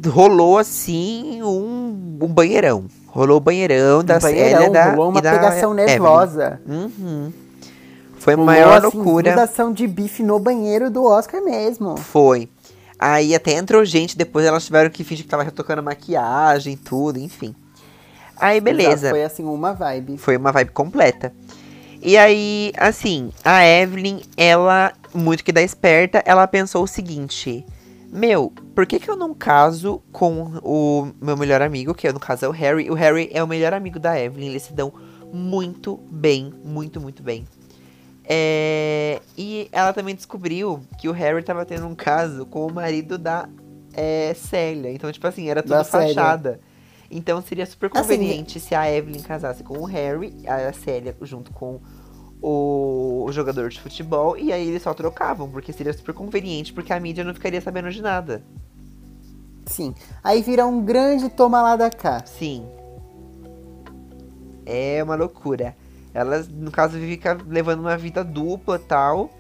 Rolou assim um, um banheirão. Rolou o banheirão da Um Célia banheirão, da, rolou uma da pegação nervosa. Uhum. Foi a maior assim, loucura. grudação de bife no banheiro do Oscar mesmo. Foi. Aí até entrou gente, depois elas tiveram que fingir que tava retocando maquiagem, tudo, enfim. Aí beleza. Foi assim, uma vibe. Foi uma vibe completa. E aí, assim, a Evelyn, ela, muito que da esperta, ela pensou o seguinte: Meu, por que, que eu não caso com o meu melhor amigo, que no caso é o Harry? O Harry é o melhor amigo da Evelyn, eles se dão muito bem, muito, muito bem. É, e ela também descobriu que o Harry tava tendo um caso com o marido da é, Célia. Então, tipo assim, era tudo Da Célia. Então seria super Assim, conveniente se a Evelyn casasse com o Harry, a Célia junto com o, jogador de futebol, e aí eles só trocavam, porque seria super conveniente, porque a mídia não ficaria sabendo de nada. Sim. Aí vira um grande toma lá da cá. Sim. É uma loucura. Elas, no caso, fica levando uma vida dupla tal.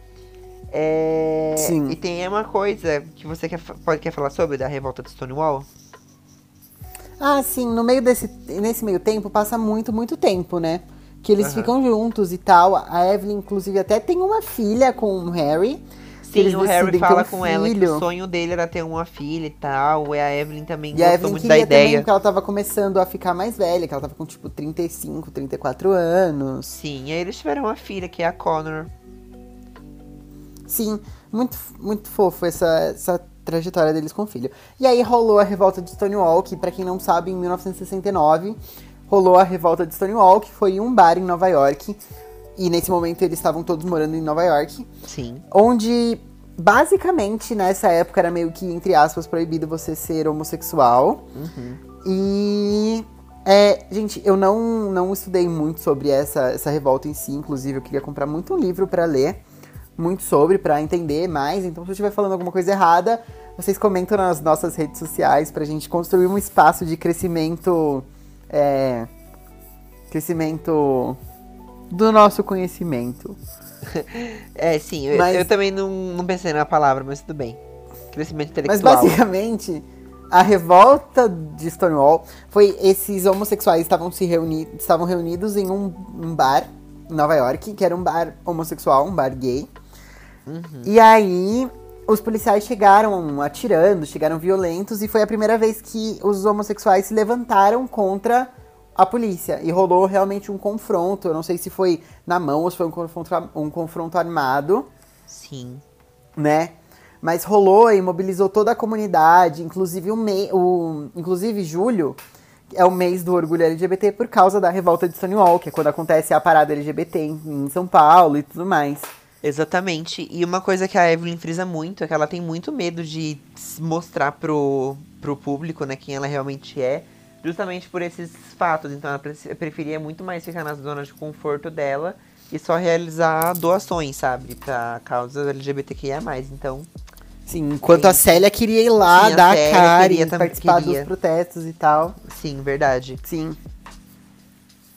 É... Sim. E tem uma coisa que você quer, pode, quer falar sobre da revolta de Stonewall? Ah, sim, no meio desse nesse meio tempo passa muito, muito tempo, né? Que eles Aham. ficam juntos e tal. A Evelyn, inclusive, até tem uma filha com o Harry. Sim, o Harry fala um com ela que filho. o sonho dele era ter uma filha e tal. E a Evelyn também E a gostou Evelyn muito da queria também, ideia. porque ela tava começando a ficar mais velha, que ela tava com tipo 35, 34 anos. Sim, e aí eles tiveram uma filha, que é a Connor. Sim, muito, muito fofo essa, essa trajetória deles com o filho. E aí rolou a revolta de Stonewall, que pra quem não sabe, em 1969 rolou a revolta de Stonewall, que foi em um bar em Nova York. E nesse momento eles estavam todos morando em Nova York. Sim. Onde, basicamente, nessa época era meio que, entre aspas, proibido você ser homossexual. Uhum. E. É, gente, eu não, não estudei muito sobre essa, essa revolta em si, inclusive eu queria comprar muito um livro pra ler. Muito sobre para entender mais. Então, se eu estiver falando alguma coisa errada, vocês comentam nas nossas redes sociais pra gente construir um espaço de crescimento. É, crescimento do nosso conhecimento. é, sim, eu, Mas- eu também não, não pensei na palavra, mas tudo bem. Crescimento Mas intelectual. basicamente, a revolta de Stonewall foi esses homossexuais estavam se reuni estavam reunidos em um, um bar em Nova York, que era um bar homossexual, um bar gay. E aí os policiais chegaram atirando, chegaram violentos e foi a primeira vez que os homossexuais se levantaram contra a polícia e rolou realmente um confronto. Eu não sei se foi na mão ou se foi um confronto, um confronto armado Sim. né? Mas rolou e mobilizou toda a comunidade, inclusive o, mei, o inclusive julho é o mês do orgulho LGBT por causa da revolta de Stonewall, que é quando acontece a parada LGBT em, em São Paulo e tudo mais. Exatamente. E uma coisa que a Evelyn frisa muito é que ela tem muito medo de mostrar pro, pro público, né, quem ela realmente é, justamente por esses fatos. Então ela pre- preferia muito mais ficar na zona de conforto dela e só realizar doações, sabe, pra causas LGBTQIA+. Então, Sim, enquanto a Célia queria ir lá Sim, dar a cara e participar queria. dos protestos e tal. sim, verdade. Sim.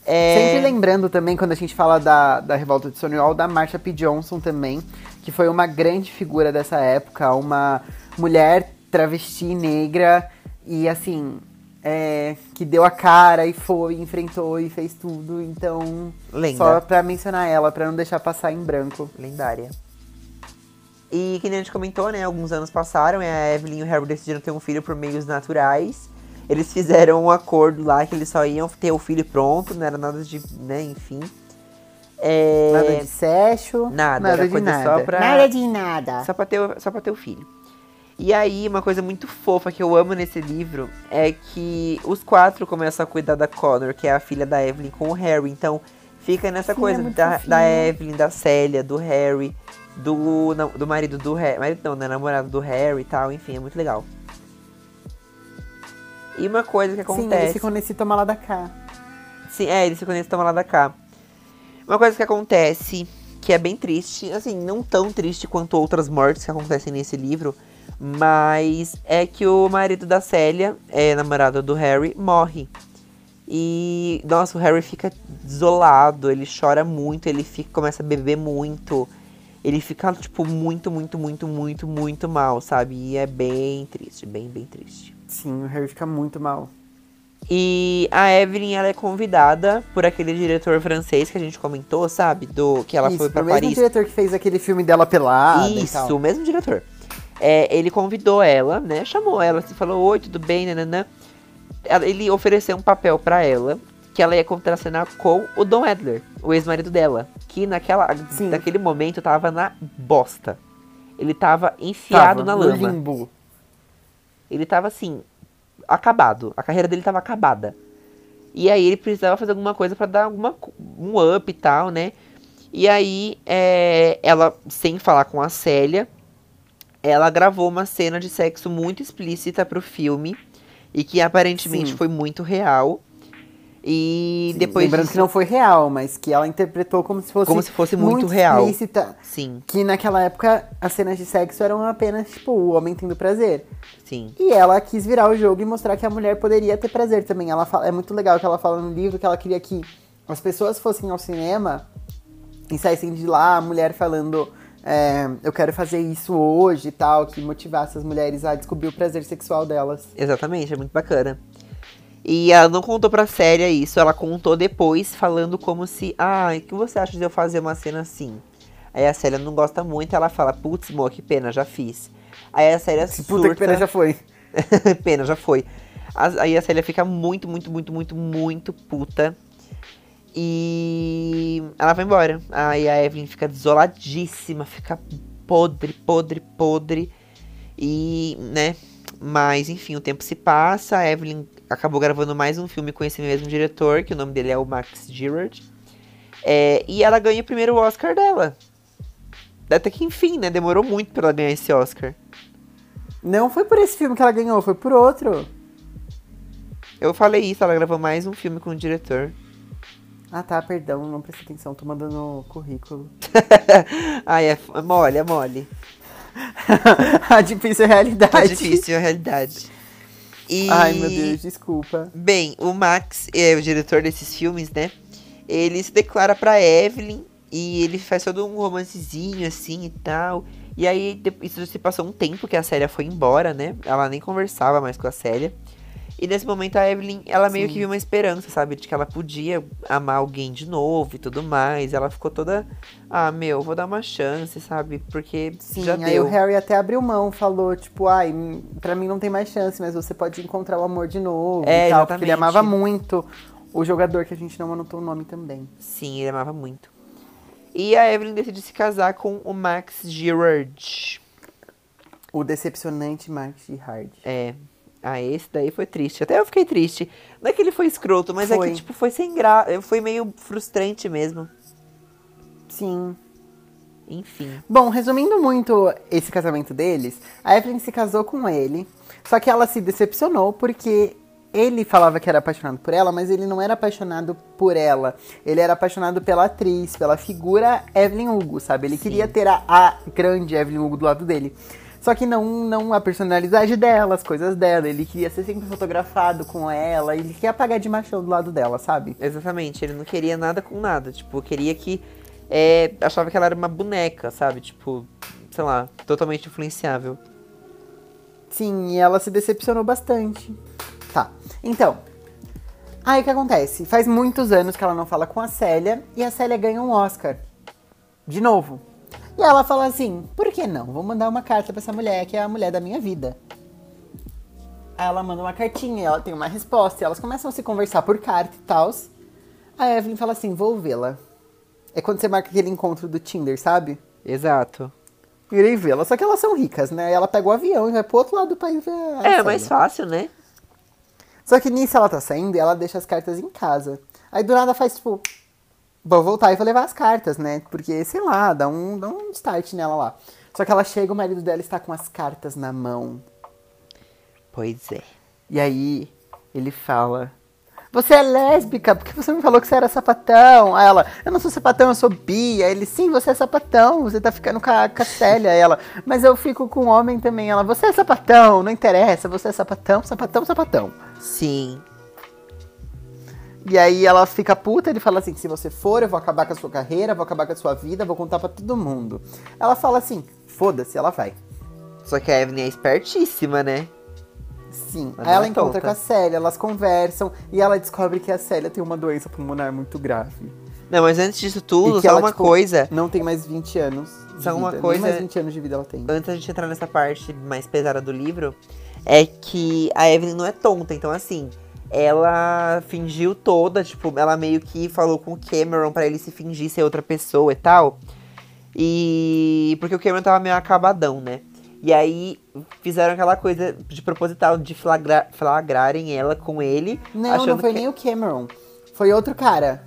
É... Sempre lembrando também, quando a gente fala da, da revolta de Stonewall, da Marsha P. Johnson também, que foi uma grande figura dessa época, uma mulher travesti negra e assim, é, que deu a cara e foi, enfrentou e fez tudo. Então, Lenda. só pra mencionar ela, pra não deixar passar em branco. lendária. E que nem a gente comentou, né? Alguns anos passaram e a Evelyn e o Harry decidiram ter um filho por meios naturais. Eles fizeram um acordo lá que eles só iam ter o filho pronto, não era nada de. né, enfim. É, Nada de sexo, Nada, nada de coisa nada. só pra- Nada de nada. Só pra, ter, o- só pra ter o filho. E aí, uma coisa muito fofa que eu amo nesse livro é que os quatro começam a cuidar da Connor, que é a filha da Evelyn, com o Harry. Então, fica nessa Sim, coisa é da, da Evelyn, da Célia, do Harry, do, não, do marido do Harry. Marido não, né? Namorado do Harry e tal. Enfim, é muito legal. E uma coisa que Sim, acontece. eles ficam nesse toma lá da cá. Sim, é, eles se conhecem toma lá da cá. Uma coisa que acontece, que é bem triste, assim, não tão triste quanto outras mortes que acontecem nesse livro, mas é que o marido da Célia, é namorado do Harry, morre. E, nossa, o Harry fica desolado, ele chora muito, ele fica, começa a beber muito. Ele fica, tipo, muito, muito, muito, muito, muito mal, sabe? E é bem triste, bem, bem triste. Sim, o Harry fica muito mal. E a Evelyn, ela é convidada por aquele diretor francês que a gente comentou, sabe? Do que ela Isso, foi pra pro mesmo Paris. diretor que fez aquele filme dela pelada e Isso, o mesmo diretor. É, ele convidou ela, né? Chamou ela, assim, falou: Oi, tudo bem, nananã. Ele ofereceu um papel pra ela que ela ia contracenar com o Don Adler, o ex-marido dela. Que naquela, Sim. naquele momento tava na bosta. Ele tava enfiado Tava na no lama. limbo. Ele tava assim, acabado. A carreira dele tava acabada. E aí ele precisava fazer alguma coisa pra dar alguma, um up e tal, né? E aí, é, ela, sem falar com a Célia, ela gravou uma cena de sexo muito explícita pro filme. E que aparentemente Sim. foi muito real. E depois Lembrando disso, que não foi real, mas que ela interpretou como se fosse, Como se fosse muito real. explícita. Sim, Que naquela época as cenas de sexo eram apenas, tipo, o homem tendo prazer. sim. E ela quis virar o jogo e mostrar que a mulher poderia ter prazer também. Ela fala, é muito legal que ela fala no livro que ela queria que as pessoas fossem ao cinema e saíssem de lá a mulher falando é, eu quero fazer isso hoje e tal, que motivasse as mulheres a descobrir o prazer sexual delas. Exatamente, é muito bacana. E ela não contou pra Célia isso, ela contou depois, falando como se, ah, o que você acha de eu fazer uma cena assim? Aí a Célia não gosta muito, ela fala, putz, mo, que pena, já fiz. Aí a Célia surta, Puta que pena já foi. pena, já foi. Aí a Célia fica muito, muito, muito, muito, muito puta. E ela vai embora. Aí a Evelyn fica desoladíssima, fica podre, podre, podre. E, né? Mas, enfim, o tempo se passa. A Evelyn acabou gravando mais um filme com esse mesmo diretor, que o nome dele é o Max Girard. É, e ela ganha o primeiro Oscar dela. Até que enfim, né? Demorou muito pra ela ganhar esse Oscar. Não foi por esse filme que ela ganhou, foi por outro. Eu falei isso, ela gravou mais um filme com o diretor. Ah tá, perdão, não prestei atenção, tô mandando currículo. Ai, é, mole, é mole. a difícil realidade. Tá difícil a realidade. E... Ai, meu Deus, desculpa. Bem, o Max, é o diretor desses filmes, né? Ele se declara pra Evelyn e ele faz todo um romancezinho assim e tal. E aí, isso se passou um tempo que a Célia foi embora, né? Ela nem conversava mais com a Célia. E nesse momento a Evelyn, ela meio Sim. que viu uma esperança, sabe? De que ela podia amar alguém de novo e tudo mais. Ela ficou toda, ah, meu, vou dar uma chance, sabe? Porque Sim, já aí o Harry até abriu mão, falou, tipo, ai, pra mim não tem mais chance, mas você pode encontrar o amor de novo é, e tal. Exatamente. Porque ele amava muito o jogador que a gente não anotou o nome também. Sim, ele amava muito. E a Evelyn decide se casar com o Max Girard. O decepcionante Max Girard. É. Ah, esse daí foi triste. Até eu fiquei triste. Não é que ele foi escroto, mas foi. é que, tipo, foi sem graça. Foi meio frustrante mesmo. Sim. Enfim. Bom, resumindo muito esse casamento deles, a Evelyn se casou com ele. Só que ela se decepcionou porque ele falava que era apaixonado por ela, mas ele não era apaixonado por ela. Ele era apaixonado pela atriz, pela figura Evelyn Hugo, sabe? Ele Sim. queria ter a, a grande Evelyn Hugo do lado dele. Só que não, não a personalidade dela, as coisas dela. Ele queria ser sempre fotografado com ela. Ele queria apagar de machão do lado dela, sabe? Exatamente. Ele não queria nada com nada. Tipo, queria que. É, achava que ela era uma boneca, sabe? Tipo, sei lá, totalmente influenciável. Sim, e ela se decepcionou bastante. Tá. Então. Aí o que acontece? Faz muitos anos que ela não fala com a Célia e a Célia ganha um Oscar. De novo. E ela fala assim: por que não? Vou mandar uma carta para essa mulher, que é a mulher da minha vida. Aí ela manda uma cartinha, ela tem uma resposta, e elas começam a se conversar por carta e tal. A Evelyn fala assim: vou vê-la. É quando você marca aquele encontro do Tinder, sabe? Exato. Irei vê-la. Só que elas são ricas, né? Ela pega o avião e vai pro outro lado do país ver a É, mais fácil, né? Só que nisso ela tá saindo e ela deixa as cartas em casa. Aí do nada faz tipo, vou voltar e vou levar as cartas, né? Porque, sei lá, dá um, dá um start nela lá. Só que ela chega, o marido dela está com as cartas na mão. Pois é. E aí, ele fala: Você é lésbica? Porque você me falou que você era sapatão? Aí ela: Eu não sou sapatão, eu sou bi. Aí ele: Sim, você é sapatão, você tá ficando com a, com a Célia. Aí ela: Mas eu fico com homem também. Ela: Você é sapatão, não interessa, você é sapatão, sapatão, sapatão. Sim. E aí ela fica puta, ele fala assim: se você for, eu vou acabar com a sua carreira, vou acabar com a sua vida, vou contar para todo mundo. Ela fala assim: foda-se, ela vai. Só que a Evelyn é espertíssima, né? Sim. Mas aí ela é encontra com a Célia, elas conversam e ela descobre que a Célia tem uma doença pulmonar muito grave. Não, mas antes disso tudo, só ela, uma tipo, coisa. Não tem mais 20 anos. Só uma coisa. Nem mais 20 anos de vida ela tem. Antes da gente entrar nessa parte mais pesada do livro, é que a Evelyn não é tonta. Então, assim, ela fingiu toda, tipo, ela meio que falou com o Cameron para ele se fingir ser outra pessoa e tal. E. Porque o Cameron tava meio acabadão, né? E aí fizeram aquela coisa de proposital de flagra flagrarem ela com ele. Não, não foi que... nem o Cameron. Foi outro cara.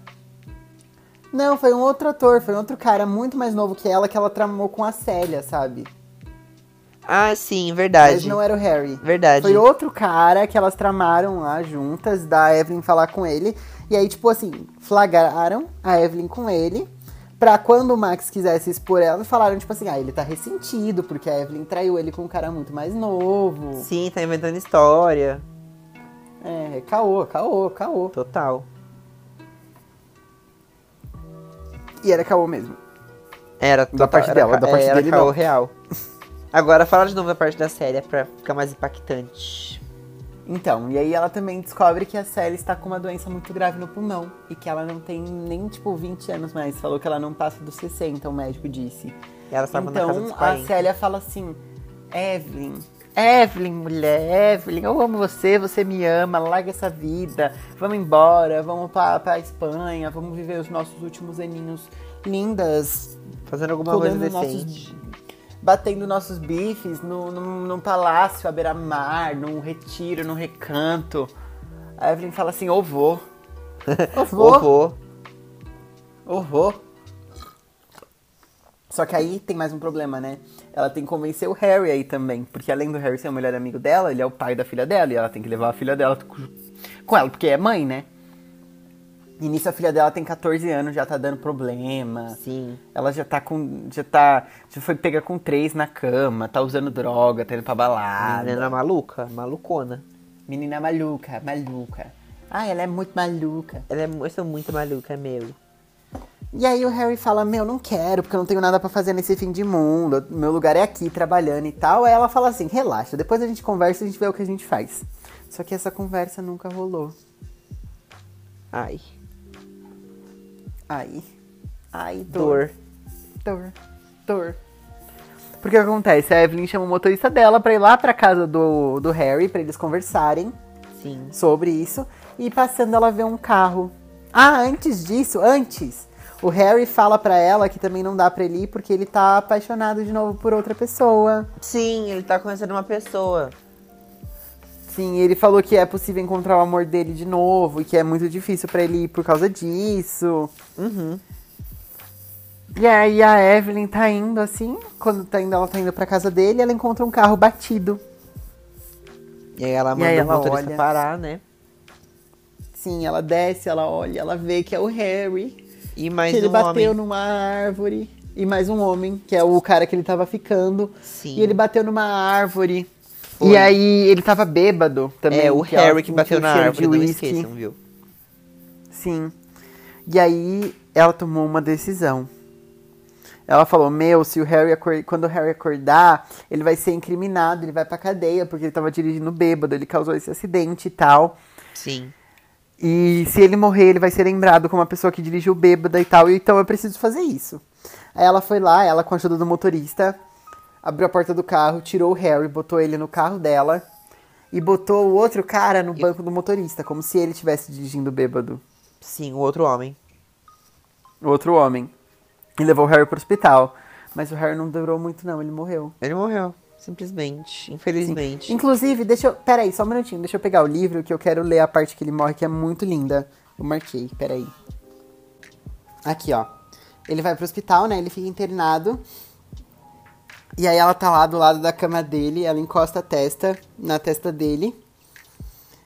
Não, foi um outro ator, foi um outro cara muito mais novo que ela que ela tramou com a Célia, sabe? Ah, sim, verdade. Mas não era o Harry. Verdade. Foi outro cara que elas tramaram lá juntas, da Evelyn falar com ele. E aí, tipo assim, flagraram a Evelyn com ele. Pra quando o Max quisesse expor ela, falaram, tipo assim, ah, ele tá ressentido, porque a Evelyn traiu ele com um cara muito mais novo. Sim, tá inventando história. É, caô, caô, caô. Total. E era caô mesmo. Era, da parte dela, da parte era dele caô não. real. Agora fala de novo da parte da série pra ficar mais impactante. Então, e aí ela também descobre que a Sally está com uma doença muito grave no pulmão e que ela não tem nem, tipo, 20 anos mais. Falou que ela não passa dos 60, o médico disse. E ela estava então, na casa dos 40. a Célia fala assim: Evelyn, Evelyn, mulher, Evelyn, eu amo você, você me ama, larga essa vida, vamos embora, vamos pra, pra Espanha, vamos viver os nossos últimos aninhos lindas. Fazendo alguma coisa decente. Nossos batendo nossos bifes no, no, num palácio à beira-mar, num retiro, num recanto. A Evelyn fala assim, ô vô. Ô vô. ô vô. Ô vô. Só que aí tem mais um problema, né? Ela tem que convencer o Harry aí também. Porque além do Harry ser o melhor amigo dela, ele é o pai da filha dela. E ela tem que levar a filha dela com ela, porque é mãe, né? E nisso a filha dela tem 14 anos, já tá dando problema. Sim. Ela já tá com. Já tá. Já foi pega com três na cama, tá usando droga, tá indo pra balada. Menina maluca, malucona. Menina maluca, maluca. Ah, ela é muito maluca. Ela é, eu sou muito maluca, meu. E aí o Harry fala, meu, não quero, porque eu não tenho nada pra fazer nesse fim de mundo. Meu lugar é aqui, trabalhando e tal. Aí ela fala assim, relaxa, depois a gente conversa e a gente vê o que a gente faz. Só que essa conversa nunca rolou. Ai. Ai. Ai, dor. Dor. Dor. Dor. Porque o que acontece? A Evelyn chama o motorista dela pra ir lá pra casa do, do Harry, pra eles conversarem Sim. sobre isso. E passando ela vê um carro. Ah, antes disso, antes, o Harry fala pra ela que também não dá pra ele ir porque ele tá apaixonado de novo por outra pessoa. Sim, ele tá conhecendo uma pessoa. Sim, ele falou que é possível encontrar o amor dele de novo e que é muito difícil pra ele ir por causa disso. Uhum. E aí a Evelyn tá indo assim, quando tá indo, ela tá indo pra casa dele, ela encontra um carro batido. E aí ela manda aí o ela motorista olha. parar, né? Sim, ela desce, ela olha, ela vê que é o Harry. E mais que ele um bateu homem. numa árvore. E mais um homem, que é o cara que ele tava ficando. Sim. E ele bateu numa árvore. Foi. E aí ele tava bêbado também. É, o que ela Harry que bateu o na árvore, não esqueçam, viu? Sim. E aí ela tomou uma decisão. Ela falou: Meu, se o Harry quando o Harry acordar, ele vai ser incriminado, ele vai pra cadeia, porque ele tava dirigindo bêbado, ele causou esse acidente e tal. Sim. E se ele morrer, ele vai ser lembrado como uma pessoa que dirigiu bêbada e tal. Então eu preciso fazer isso. Aí ela foi lá, ela com a ajuda do motorista, abriu a porta do carro, tirou o Harry, botou ele no carro dela e botou o outro cara no banco do motorista, como se ele estivesse dirigindo bêbado. Sim, o outro homem. O outro homem. E levou o Harry pro hospital. Mas o Harry não durou muito, não, ele morreu. Ele morreu. Simplesmente. Infelizmente. Inclusive, deixa eu. Peraí, só um minutinho. Deixa eu pegar o livro que eu quero ler a parte que ele morre, que é muito linda. Eu marquei, peraí. Aqui, ó. Ele vai pro hospital, né? Ele fica internado. E aí ela tá lá do lado da cama dele, ela encosta a testa na testa dele.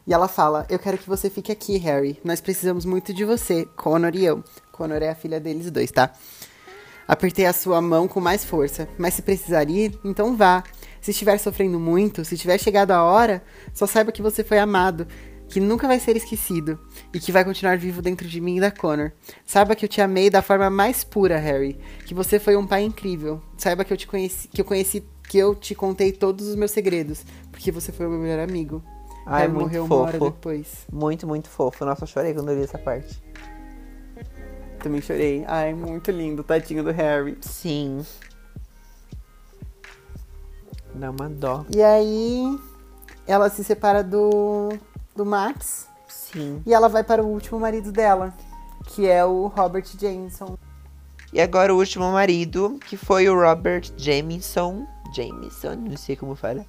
E ela fala: Eu quero que você fique aqui, Harry. Nós precisamos muito de você, Connor e eu. Connor é a filha deles dois, tá? Apertei a sua mão com mais força, mas se precisar ir, então vá. Se estiver sofrendo muito, se tiver chegado a hora, só saiba que você foi amado, que nunca vai ser esquecido e que vai continuar vivo dentro de mim e da Connor. Saiba que eu te amei da forma mais pura, Harry, que você foi um pai incrível. Saiba que eu te conheci, que eu conheci, que eu te contei todos os meus segredos, porque você foi o meu melhor amigo. Ai, Harry muito morreu uma hora fofo. depois. Muito, muito fofo. Nossa, eu chorei quando eu li essa parte. Também chorei. Ai, muito lindo, tadinho do Harry. Sim. Dá uma dó. E aí, ela se separa do, do Max Sim. e ela vai para o último marido dela, que é o Robert Jameson. E agora o último marido, que foi o Robert Jameson. Jameson, não sei como fala.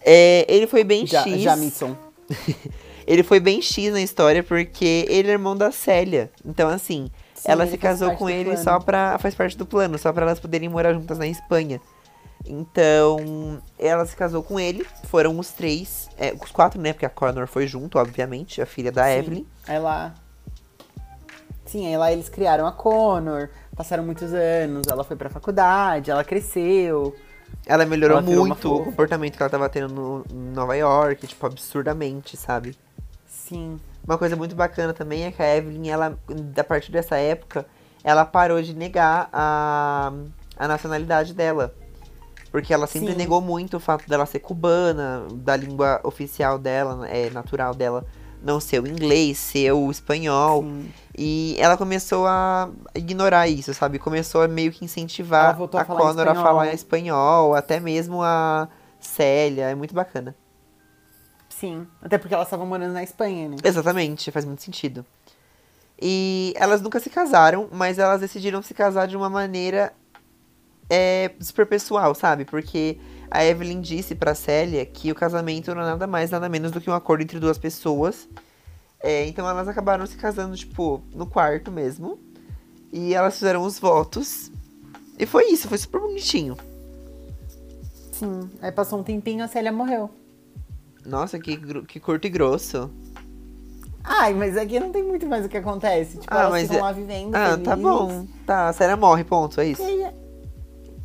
É, ele foi bem Ja X. Jamison. Ele foi bem X na história porque ele é irmão da Célia. Então, assim, Sim, ela se casou com ele plano. só pra. faz parte do plano, só pra elas poderem morar juntas na Espanha. Então, ela se casou com ele, foram os três, é, os quatro, né? Porque a Connor foi junto, obviamente, a filha da Sim. Evelyn. Aí lá. Sim, aí lá eles criaram a Connor, passaram muitos anos, ela foi pra faculdade, ela cresceu. Ela melhorou Ela muito o comportamento que ela tava tendo no, em Nova York, tipo, absurdamente, sabe? Sim. Uma coisa muito bacana também é que a Evelyn, ela, a partir dessa época, ela parou de negar a, a nacionalidade dela. Porque ela sempre Sim. negou muito o fato dela ser cubana, da língua oficial dela, é, natural dela, não ser o inglês, ser o espanhol. sim. E ela começou a ignorar isso, sabe? Começou a meio que incentivar a a Connor a falar espanhol, até mesmo a Célia. É muito bacana. Sim. Até porque elas estavam morando na Espanha, né? Exatamente, faz muito sentido. E elas nunca se casaram, mas elas decidiram se casar de uma maneira é, super pessoal, sabe? Porque a Evelyn disse pra Célia que o casamento não é nada mais, nada menos do que um acordo entre duas pessoas. É, então elas acabaram se casando, tipo, no quarto mesmo. E elas fizeram os votos. E foi isso, foi super bonitinho. Sim. Aí passou um tempinho, a Célia morreu. Nossa, que, que curto e grosso. Ai, mas aqui não tem muito mais o que acontece. Tipo, Ah, elas mas ficam é- lá vivendo. Ah, tá felizes. bom. Tá, a Sarah morre, ponto, é isso. E aí-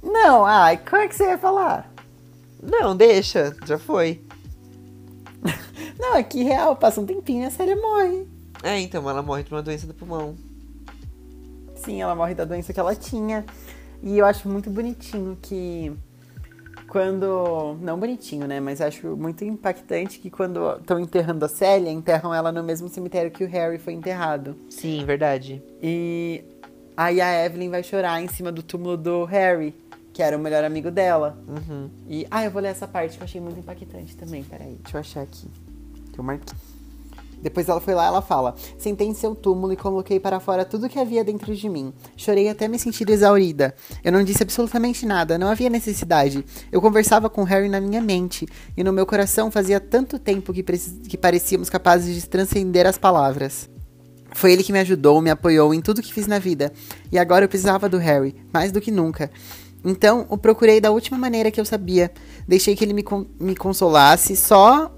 Não, ai, como é que você ia falar? Não, deixa, já foi. Não, é que real, passa um tempinho e a série morre. É, então, ela morre de uma doença do pulmão. Sim, ela morre da doença que ela tinha. E eu acho muito bonitinho que quando. Não bonitinho, né? Mas acho muito impactante que quando estão enterrando a Célia, enterram ela no mesmo cemitério que o Harry foi enterrado. Sim, verdade. E aí a Evelyn vai chorar em cima do túmulo do Harry, que era o melhor amigo dela. Uhum. E. Ah, eu vou ler essa parte que eu achei muito impactante também. Peraí, deixa eu achar aqui. Que eu marquei. Depois ela foi lá ela fala: Sentei em seu túmulo e coloquei para fora tudo que havia dentro de mim. Chorei até me sentir exaurida. Eu não disse absolutamente nada, não havia necessidade. Eu conversava com Harry na minha mente, e no meu coração fazia tanto tempo que, que parecíamos capazes de transcender as palavras. Foi ele que me ajudou, me apoiou em tudo que fiz na vida. E agora eu precisava do Harry, mais do que nunca. Então, o procurei da última maneira que eu sabia. Deixei que ele me, me consolasse só.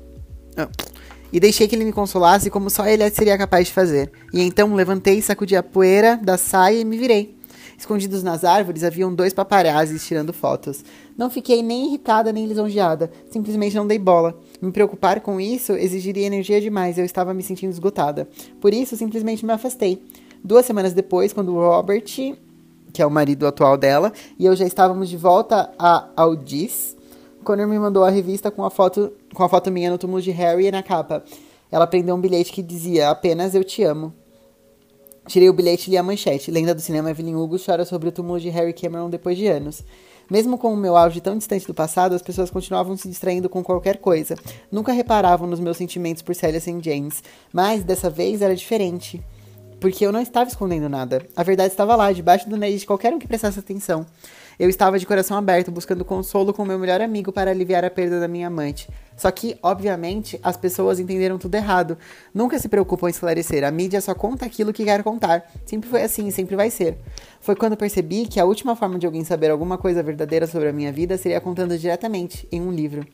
Ah. E deixei que ele me consolasse como só ele seria capaz de fazer. E então levantei, sacudi a poeira da saia e me virei. Escondidos nas árvores haviam dois paparazzis tirando fotos. Não fiquei nem irritada nem lisonjeada, simplesmente não dei bola. Me preocupar com isso exigiria energia demais, eu estava me sentindo esgotada. Por isso, simplesmente me afastei. Duas semanas depois, quando o Robert, que é o marido atual dela, e eu já estávamos de volta a Aldis, Connor me mandou a revista com a foto, com a foto minha no túmulo de Harry na capa. Ela prendeu um bilhete que dizia apenas eu te amo. Tirei o bilhete e li a manchete. Lenda do cinema Evelyn Hugo chora sobre o túmulo de Harry Cameron depois de anos. Mesmo com o meu auge tão distante do passado, as pessoas continuavam se distraindo com qualquer coisa. Nunca reparavam nos meus sentimentos por Celia St. James. Mas dessa vez era diferente. Porque eu não estava escondendo nada. A verdade estava lá, debaixo do nariz de qualquer um que prestasse atenção. Eu estava de coração aberto, buscando consolo com meu melhor amigo para aliviar a perda da minha amante. Só que, obviamente, as pessoas entenderam tudo errado. Nunca se preocupam em esclarecer. A mídia só conta aquilo que quer contar. Sempre foi assim e sempre vai ser. Foi quando percebi que a última forma de alguém saber alguma coisa verdadeira sobre a minha vida seria contando diretamente, em um livro.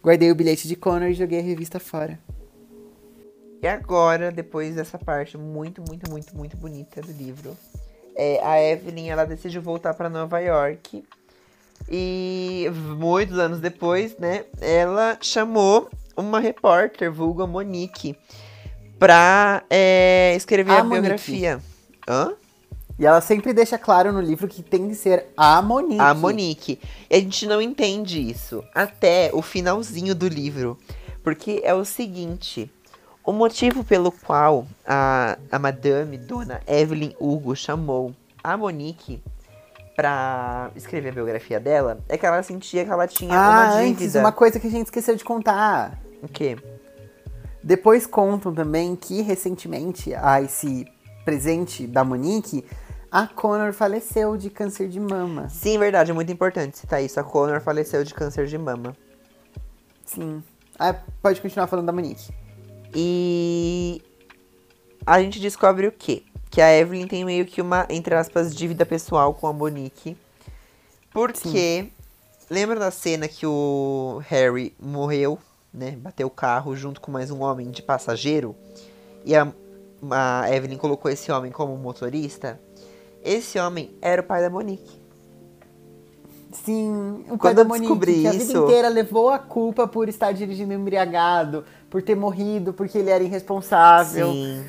Guardei o bilhete de Connor e joguei a revista fora. E agora, depois dessa parte muito, muito, muito, muito bonita do livro, é, a Evelyn ela decide voltar para Nova York. E muitos anos depois, né, ela chamou uma repórter, vulga Monique, pra é, escrever A a, biografia. Hã? E ela sempre deixa claro no livro que tem que ser a Monique. A Monique. E a gente não entende isso até o finalzinho do livro. Porque é o seguinte: o motivo pelo qual a, a Madame Dona Evelyn Hugo chamou a Monique pra escrever a biografia dela é que ela sentia que ela tinha Ah, uma antes, dívida. uma coisa que a gente esqueceu de contar. O quê? Depois contam também que recentemente, a esse presente da Monique, a Connor faleceu de câncer de mama. Sim, verdade, é muito importante citar isso. A Connor faleceu de câncer de mama. Sim. Ah, pode continuar falando da Monique. E a gente descobre o quê? Que a Evelyn tem meio que uma, entre aspas, dívida pessoal com a Monique. Porque lembra da cena que o Harry morreu, né? Bateu o carro junto com mais um homem de passageiro. E a, a Evelyn colocou esse homem como motorista. Esse homem era o pai da Monique. Sim, o pai Quando da eu Monique, descobri que a vida isso- inteira levou a culpa por estar dirigindo embriagado, por ter morrido, porque ele era irresponsável. Sim.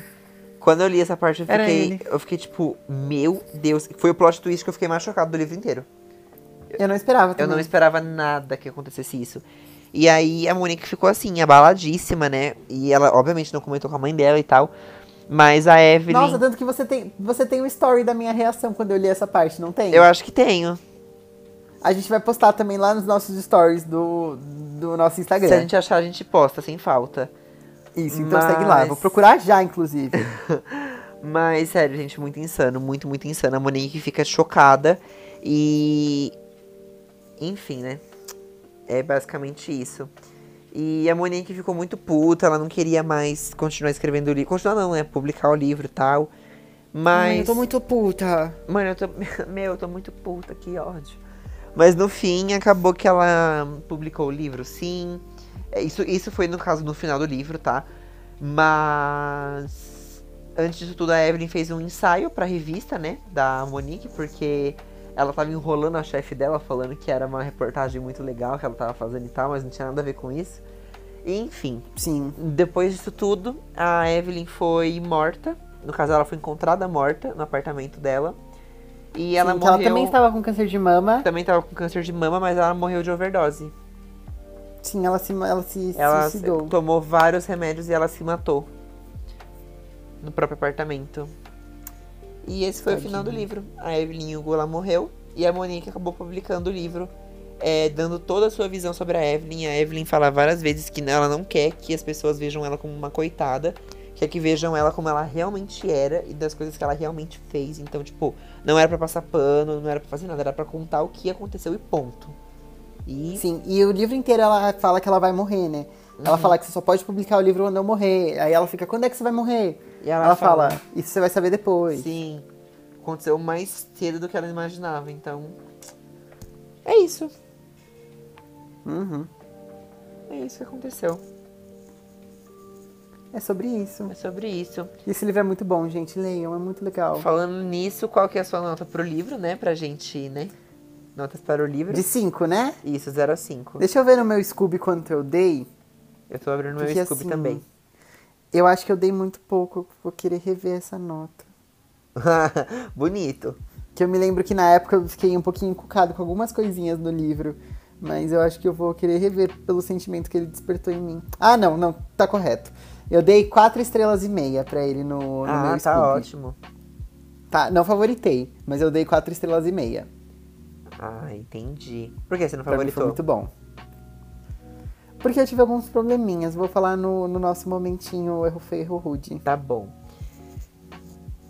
Quando eu li essa parte, eu fiquei, eu fiquei tipo, meu Deus. Foi o plot twist que eu fiquei mais chocado do livro inteiro. Eu não esperava Eu também. não esperava nada que acontecesse isso. E aí a Monique ficou assim, abaladíssima, né? E ela, obviamente, não comentou com a mãe dela e tal. Mas a Evelyn. Nossa, tanto que você tem, você tem o story da minha reação quando eu li essa parte, não tem? eu acho que tenho. A gente vai postar também lá nos nossos stories do, do nosso Instagram. Se a gente achar, a gente posta, sem falta. Isso, então Mas- segue lá. Vou procurar já, inclusive. Mas, sério, gente, muito insano, muito, muito insano. A Monique fica chocada e. Enfim, né? É basicamente isso. E a Monique ficou muito puta, ela não queria mais continuar escrevendo o livro. Continuar não, né? Publicar o livro e tal. Mas. Ai, eu tô muito puta. Mano, eu tô. Meu, eu tô muito puta, que ódio. Mas no fim, acabou que ela publicou o livro, sim. É, Isso, isso foi, no caso, no final do livro, tá? Mas antes disso tudo, a Evelyn fez um ensaio pra revista, né? Da Monique, porque ela tava enrolando a chefe dela, falando que era uma reportagem muito legal que ela tava fazendo e tal, mas não tinha nada a ver com isso. Enfim, Sim. depois disso tudo, a Evelyn foi morta. No caso, ela foi encontrada morta no apartamento dela. E ela Sim, morreu. ela também estava com câncer de mama. também tava com câncer de mama, mas ela morreu de overdose. Sim, ela se, ela se Ela suicidou. tomou vários remédios e ela se matou. No próprio apartamento. E esse foi o final do Tadinha. livro. A Evelyn Hugo ela morreu e a Monique acabou publicando o livro, é, dando toda a sua visão sobre a Evelyn. A Evelyn fala várias vezes que ela não quer que as pessoas vejam ela como uma coitada, quer que vejam ela como ela realmente era e das coisas que ela realmente fez. Então, tipo, não era pra passar pano, não era pra fazer nada, era pra contar o que aconteceu e ponto. E Sim, e o livro inteiro ela fala que ela vai morrer, né? Ela Uhum. fala que você só pode publicar o livro quando eu morrer. Aí ela fica, quando é que você vai morrer? E ela ela fala- fala, isso você vai saber depois. Sim. Aconteceu mais cedo do que ela imaginava, então. É isso. Uhum. É isso que aconteceu. É sobre isso. É sobre isso. Esse livro é muito bom, gente. Leiam, é muito legal. Falando nisso, qual que é a sua nota pro livro, né? Pra gente, né? Notas para o livro. De cinco, né? Isso, 0 a 5. Deixa eu ver no meu Scooby quanto eu dei. Eu tô abrindo meu Scooby assim, também. Eu acho que eu dei muito pouco. Vou querer rever essa nota. Bonito. Que eu me lembro que na época eu fiquei um pouquinho encucado com algumas coisinhas no livro. Mas eu acho que eu vou querer rever pelo sentimento que ele despertou em mim. Ah, não, não, tá correto. Eu dei quatro estrelas e meia pra ele no, no ah, meu tá Scooby. ótimo. Tá, não favoritei, mas eu dei quatro estrelas e meia. Ah, entendi. Por que você não mim foi favoritou? muito bom. Porque eu tive alguns probleminhas. Vou falar no, no nosso momentinho erro feio, erro rude. Tá bom.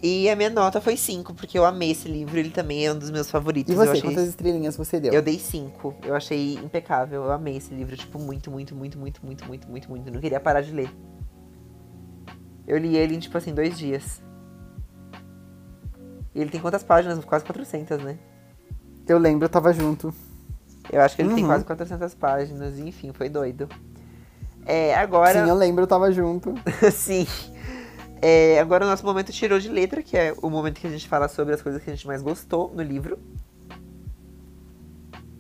E a minha nota foi 5, porque eu amei esse livro, ele também é um dos meus favoritos. E eu você, achei quantas estrelinhas você deu? Eu dei 5. Eu achei impecável. Eu amei esse livro, tipo, muito, muito, muito, muito, muito, muito, muito, muito. Não queria parar de ler. Eu li ele em, tipo assim, dois dias. E ele tem quantas páginas? Quase 400, né? Eu lembro, eu tava junto. Eu acho que ele tem Uhum. quase 400 páginas. Enfim, foi doido. É, agora... Sim, eu lembro, eu tava junto. Sim. É, agora o nosso momento tirou de letra, que é o momento que a gente fala sobre as coisas que a gente mais gostou no livro.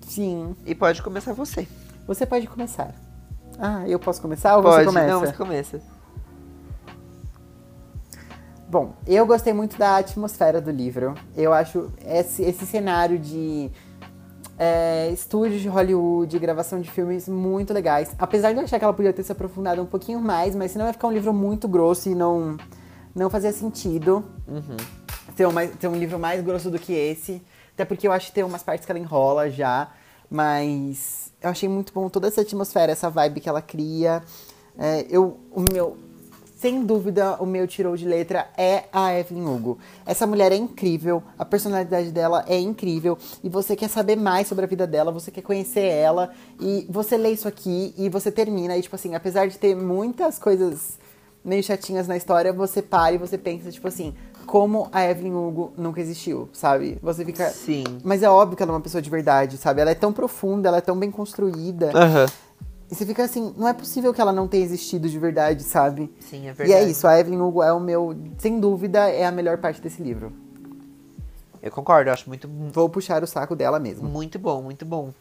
Sim. E pode começar você. Você pode começar. Ah, eu posso começar ou você pode, começa? não, você começa. Bom, eu gostei muito da atmosfera do livro. Eu acho esse, esse cenário de é, estúdio de Hollywood, gravação de filmes muito legais. Apesar de eu achar que ela podia ter se aprofundado um pouquinho mais, mas senão ia ficar um livro muito grosso e não, não fazia sentido Uhum. ter, uma, ter um livro mais grosso do que esse. Até porque eu acho que tem umas partes que ela enrola já. Mas eu achei muito bom toda essa atmosfera, essa vibe que ela cria. É, eu, o meu, sem dúvida, o meu tirou de letra é a Evelyn Hugo. Essa mulher é incrível, a personalidade dela é incrível. E você quer saber mais sobre a vida dela, você quer conhecer ela. E você lê isso aqui e você termina. E, tipo assim, apesar de ter muitas coisas meio chatinhas na história, você para e você pensa, tipo assim, como a Evelyn Hugo nunca existiu, sabe? Você fica. Sim. Mas é óbvio que ela é uma pessoa de verdade, sabe? Ela é tão profunda, ela é tão bem construída. Aham. E você fica assim, não é possível que ela não tenha existido de verdade, sabe? Sim, é E verdade. é isso, a Evelyn Hugo é o meu, sem dúvida, é a melhor parte desse livro. Eu concordo, eu acho muito, Vou puxar o saco dela mesmo. muito bom, muito bom.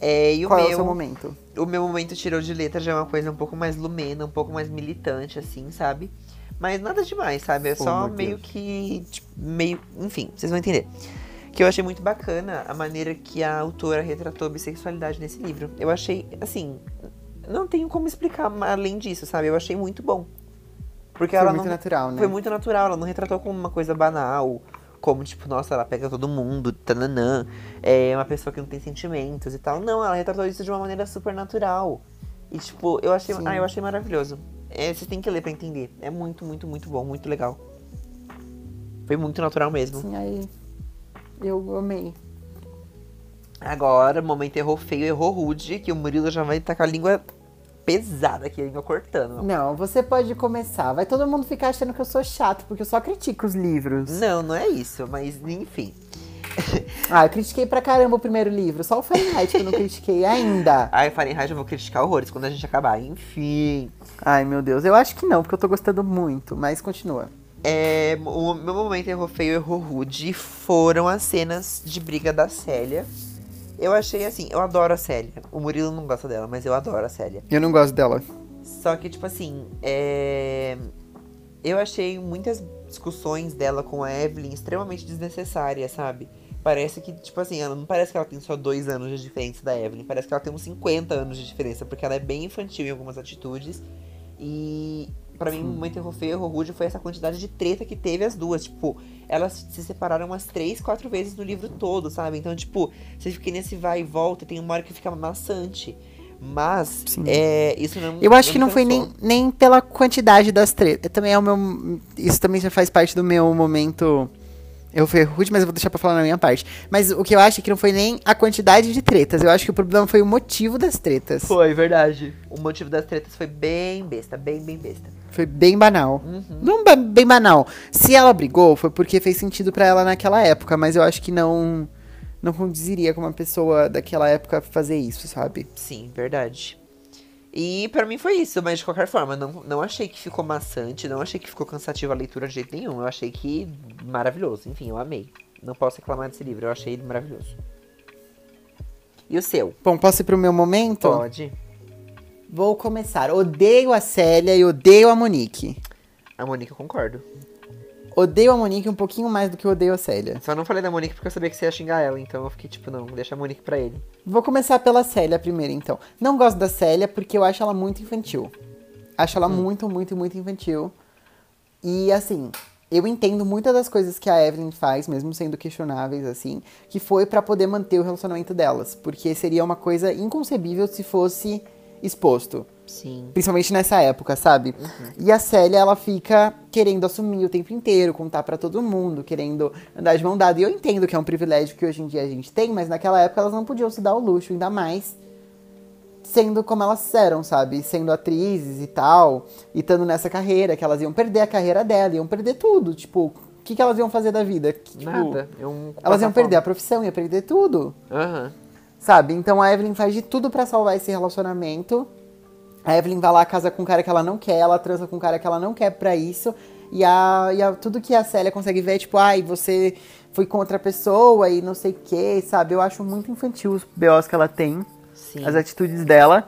É, e o Qual meu, é o seu momento? o meu momento tirou de letra já é uma coisa um pouco mais lumena, um pouco mais militante, assim, sabe? Mas nada demais, sabe? É Oh, só meu meio Deus. que. tipo, meio. Enfim, vocês vão entender. Que eu achei muito bacana a maneira que a autora retratou a bissexualidade nesse livro. Eu achei, assim. Não tenho como explicar além disso, sabe? Eu achei muito bom. Porque Foi ela muito não. natural, né? Foi muito natural, ela não retratou como uma coisa banal. Como, tipo, nossa, ela pega todo mundo, tananã. É uma pessoa que não tem sentimentos e tal. Não, ela retratou isso de uma maneira super natural. E, tipo, eu achei, Sim. ah, eu achei maravilhoso. É, você tem que ler pra entender. É muito, muito, muito bom, muito legal. Foi muito natural mesmo. Sim, aí. Eu amei. Agora, momento errou feio, errou rude, que o Murilo já vai estar com a língua pesada aqui, a língua cortando. Não, você pode começar. Vai todo mundo ficar achando que eu sou chato, porque eu só critico os livros. Não, não é isso, mas enfim. Ah, eu critiquei pra caramba o primeiro livro. Só o Fahrenheit que eu não critiquei ainda. Ai, Fahrenheit eu vou criticar horrores quando a gente acabar. Enfim. Ai, meu Deus. Eu acho que não, porque eu tô gostando muito. Mas continua. É, o meu momento erro feio e erro rude foram as cenas de briga da Célia. Eu achei assim, eu adoro a Célia. O Murilo não gosta dela, mas eu adoro a Célia. Eu não gosto dela. Só que, tipo assim, é... eu achei muitas discussões dela com a Evelyn extremamente desnecessárias, sabe? Parece que, tipo assim, ela não parece que ela tem só dois anos de diferença da Evelyn, parece que ela tem uns 50 anos de diferença, porque ela é bem infantil em algumas atitudes. E para mim, o momento erro feio, erro rude foi essa quantidade de treta que teve as duas. Tipo, elas se separaram umas três, quatro vezes no livro todo, sabe? Então, tipo, você fica nesse vai e volta, tem uma hora que fica maçante. Mas, é, isso não Eu acho que não foi nem, nem pela quantidade das tretas. Também é o meu. Isso também já faz parte do meu momento. Eu fui rude, mas eu vou deixar pra falar na minha parte. Mas o que eu acho é que não foi nem a quantidade de tretas. Eu acho que o problema foi o motivo das tretas. Foi, verdade. O motivo das tretas foi bem besta, bem, bem besta. Foi bem banal. Uhum. Não ba- bem banal. Se ela brigou, foi porque fez sentido pra ela naquela época, mas eu acho que não não condiziria com uma pessoa daquela época fazer isso, sabe? Sim, verdade. E pra mim foi isso, mas de qualquer forma, não, não achei que ficou maçante, não achei que ficou cansativa a leitura de jeito nenhum. Eu achei que maravilhoso. Enfim, eu amei. Não posso reclamar desse livro, eu achei ele maravilhoso. E o seu? Bom, posso ir pro meu momento? Pode. Vou começar. Odeio a Célia e odeio a Monique. A Monique eu concordo. Odeio a Monique um pouquinho mais do que odeio a Célia. Só não falei da Monique porque eu sabia que você ia xingar ela, então eu fiquei tipo, não, deixa a Monique pra ele. Vou começar pela Célia primeiro, então. Não gosto da Célia porque eu acho ela muito infantil. Acho ela muito, muito, muito infantil. E assim, eu entendo muitas das coisas que a Evelyn faz, mesmo sendo questionáveis, assim, que foi pra poder manter o relacionamento delas. Porque seria uma coisa inconcebível se fosse exposto. Sim. Principalmente nessa época, sabe? E a Célia, ela fica querendo assumir o tempo inteiro, contar pra todo mundo, querendo andar de mão dada. E eu entendo que é um privilégio que hoje em dia a gente tem, mas naquela época elas não podiam se dar o luxo, ainda mais sendo como elas eram, sabe? Sendo atrizes e tal, e estando nessa carreira, que elas iam perder a carreira dela, iam perder tudo. Tipo, o que, que elas iam fazer da vida? Que, tipo, Nada. Um Elas iam perder a profissão, ia perder tudo. Aham. Sabe? Então a Evelyn faz de tudo pra salvar esse relacionamento. A Evelyn vai lá, casa com um cara que ela não quer, ela transa com um cara que ela não quer pra isso. E, a, e a- tudo que a Célia consegue ver é tipo, ai, você foi contra a pessoa e não sei o que, sabe? Eu acho muito infantil os BOs que ela tem, Sim. as atitudes dela.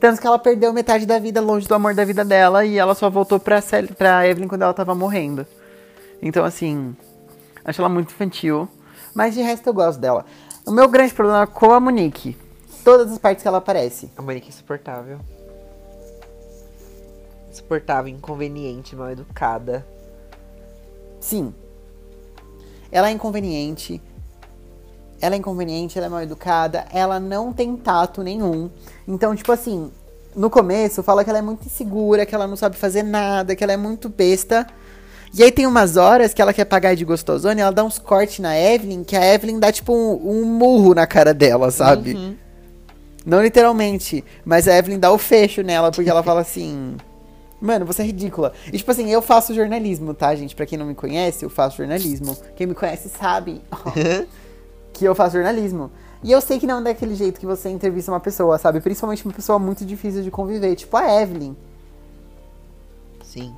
Tanto que ela perdeu metade da vida longe do amor da vida dela e ela só voltou pra, Célia, pra Evelyn quando ela tava morrendo. Então, assim, acho ela muito infantil. Mas de resto eu gosto dela. O meu grande problema é com a Monique. Todas as partes que ela aparece. A Monique é insuportável. Insuportável, inconveniente, mal educada. Sim. Ela é inconveniente. Ela é inconveniente, ela é mal educada, ela não tem tato nenhum. Então, tipo assim, no começo fala que ela é muito insegura, que ela não sabe fazer nada, que ela é muito besta. E aí tem umas horas que ela quer pagar de gostosona e ela dá uns cortes na Evelyn, que a Evelyn dá tipo um, um murro na cara dela, sabe? Uhum. Não literalmente, mas a Evelyn dá o fecho nela, porque ela fala assim. Mano, você é ridícula. E tipo assim, eu faço jornalismo, tá, gente? Pra quem não me conhece, eu faço jornalismo. Quem me conhece sabe que eu faço jornalismo. E eu sei que não é daquele jeito que você entrevista uma pessoa, sabe? Principalmente uma pessoa muito difícil de conviver, tipo a Evelyn. Sim.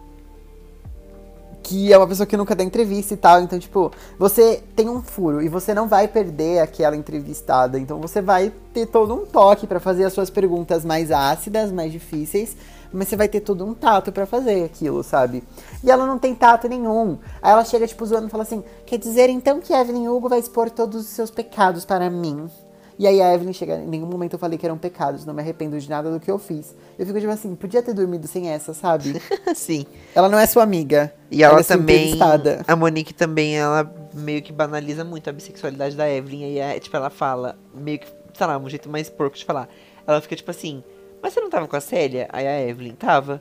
Que é uma pessoa que nunca dá entrevista e tal. Então, tipo, você tem um furo e você não vai perder aquela entrevistada. Então, você vai ter todo um toque pra fazer as suas perguntas mais ácidas, mais difíceis. Mas você vai ter todo um tato pra fazer aquilo, sabe? E ela não tem tato nenhum. Aí ela chega, tipo, zoando e fala assim: Quer dizer então que Evelyn Hugo vai expor todos os seus pecados para mim? E aí a Evelyn chega, em nenhum momento eu falei que eram pecados, não me arrependo de nada do que eu fiz. Eu fico tipo assim, podia ter dormido sem essa, sabe? Sim. Ela não é sua amiga. E ela, é sua também. A Monique também, ela meio que banaliza muito a bissexualidade da Evelyn. E é, tipo, ela fala, meio que, sei lá, um jeito mais porco de falar. Ela fica tipo assim, mas você não tava com a Célia? Aí a Evelyn, tava.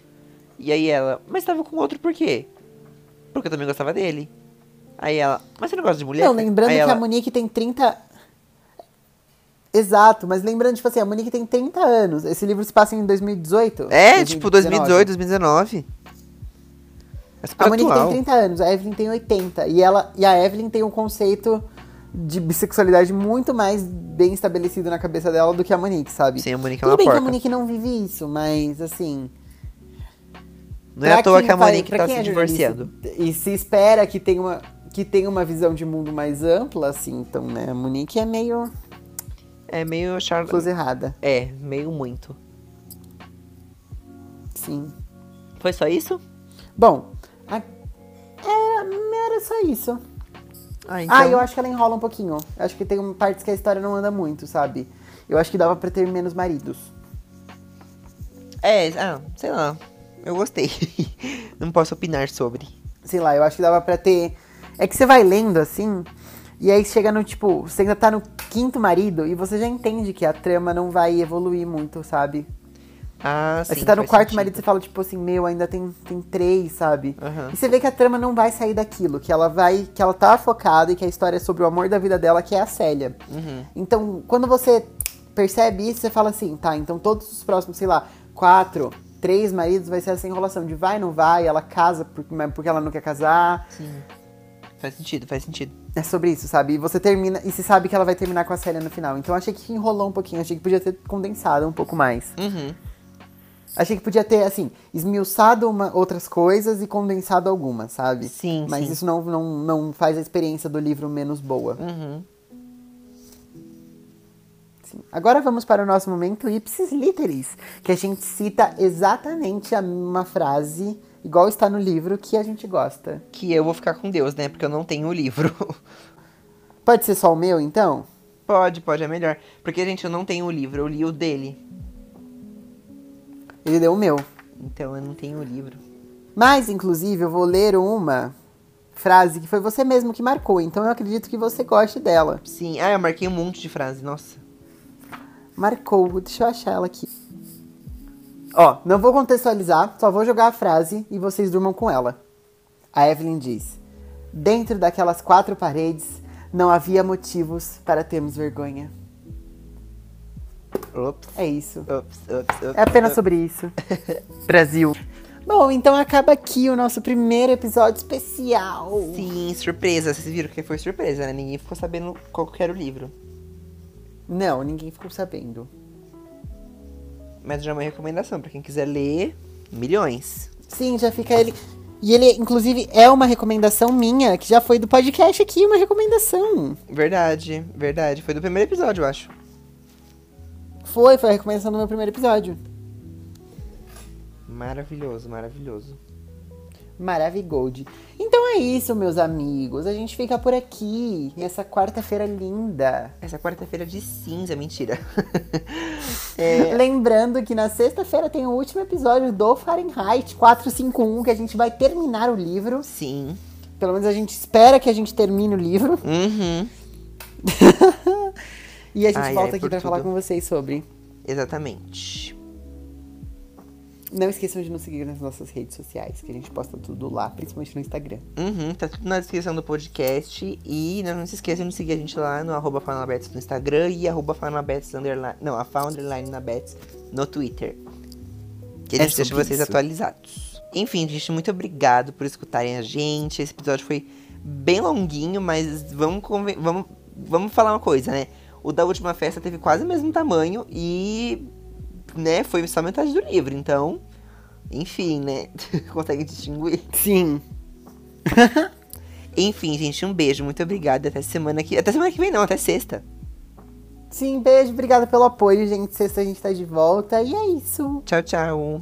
E aí ela, mas tava com outro por quê? Porque eu também gostava dele. Aí ela, mas você não gosta de mulher? Não, lembrando Aí que ela, a Monique tem 30. Exato, mas lembrando, tipo assim, a Monique tem 30 anos. Esse livro se passa em 2018? É, tipo 2019. 2018, 2019. É A Monique atual. tem 30 anos, a Evelyn tem 80. E, ela, e a Evelyn tem um conceito de bissexualidade muito mais bem estabelecido na cabeça dela do que a Monique, sabe? Sim, a Monique é Tudo uma bem que porca. a Monique não vive isso, mas assim. Não é à toa que a Monique tá se é divorciando. E se espera que tenha uma que tenha uma visão de mundo mais ampla, assim, então, né? A Monique é meio É meio char... coisa errada. É, meio muito. Sim. Foi só isso? Bom, a... era, era só isso. Ah, então. Ah, eu acho que ela enrola um pouquinho. Eu acho que tem partes que a história não anda muito, sabe? Eu acho que dava pra ter menos maridos. É, ah, sei lá. Eu gostei. Não posso opinar sobre. Sei lá, eu acho que dava pra ter. É que você vai lendo assim, e aí chega no tipo, você ainda tá no quinto marido e você já entende que a trama não vai evoluir muito, sabe? Ah, sim. Aí você tá no quarto sentido. marido e você fala, tipo assim, meu, ainda tem, tem três, sabe? Aham. E você vê que a trama não vai sair daquilo, que ela vai. que ela tá focada e que a história é sobre o amor da vida dela, que é a Célia. Uhum. Então, quando você percebe isso, você fala assim, tá, então todos os próximos, sei lá, quatro, três maridos vai ser essa enrolação de vai, não vai, ela casa porque ela não quer casar. Sim. Faz sentido, faz sentido. É sobre isso, sabe? E você termina, e você sabe que ela vai terminar com a Célia no final. Então achei que enrolou um pouquinho, achei que podia ter condensado um pouco mais. Uhum. Achei que podia ter, assim, esmiuçado uma, outras coisas e condensado algumas, sabe? Sim, Mas sim. isso não, não, não faz a experiência do livro menos boa. Uhum. Sim. Agora vamos para o nosso momento ipsis literis, que a gente cita exatamente a uma frase, igual está no livro, que a gente gosta. Que eu vou ficar com Deus, né? Porque eu não tenho o livro. Pode ser só o meu, então? pode, pode, é melhor. Porque, gente, eu não tenho o livro, eu li o dele. Ele deu o meu. Então eu não tenho o livro. Mas, inclusive, eu vou ler uma frase que foi você mesmo que marcou, então eu acredito que você goste dela. Sim, ah, eu marquei um monte de frase, nossa. Marcou, deixa eu achar ela aqui. Ó, não vou contextualizar, só vou jogar a frase e vocês durmam com ela. A Evelyn diz: Dentro daquelas quatro paredes não havia motivos para termos vergonha. Ops, É isso. ops, ops, ops. É apenas sobre isso. Brasil. Bom, então acaba aqui o nosso primeiro episódio especial. Sim, surpresa. Vocês viram que foi surpresa, né? Ninguém ficou sabendo qual que era o livro. Não, ninguém ficou sabendo. Mas já é uma recomendação pra quem quiser ler, milhões. Sim, já fica ele. E ele, inclusive, é uma recomendação minha, que já foi do podcast aqui, uma recomendação. Verdade, verdade. Foi do primeiro episódio, eu acho. Foi, foi a recomendação do meu primeiro episódio. Maravilhoso, maravilhoso. Maravigold. Então é isso, meus amigos. A gente fica por aqui, nessa quarta-feira linda. Essa quarta-feira de cinza, mentira. Lembrando que na sexta-feira tem o último episódio do Fahrenheit 451, que a gente vai terminar o livro. Sim. Pelo menos a gente espera que a gente termine o livro. Uhum. E a gente Ai, volta ai, aqui por pra falar com vocês sobre. Exatamente. Não esqueçam de nos seguir nas nossas redes sociais, que a gente posta tudo lá, principalmente no Instagram. Uhum, tá tudo na descrição do podcast. E não, não se esqueçam de seguir a gente lá no arroba no Instagram e arroba underline. Não, a Founderline na Bets no Twitter. Que a É gente deixa sobre vocês isso. atualizados. Enfim, gente, muito obrigado por escutarem a gente. Esse episódio foi bem longuinho, mas vamos, vamos, vamos falar uma coisa, né? O da última festa teve quase o mesmo tamanho e, né, foi só metade do livro. Então, enfim, né? Consegue distinguir? Sim. Enfim, gente, um beijo, muito obrigada. Até semana que. Até semana que vem, não, até sexta. Sim, beijo, obrigada pelo apoio, gente. Sexta a gente tá de volta. E é isso. Tchau, tchau.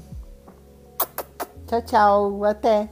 Tchau, tchau. Até.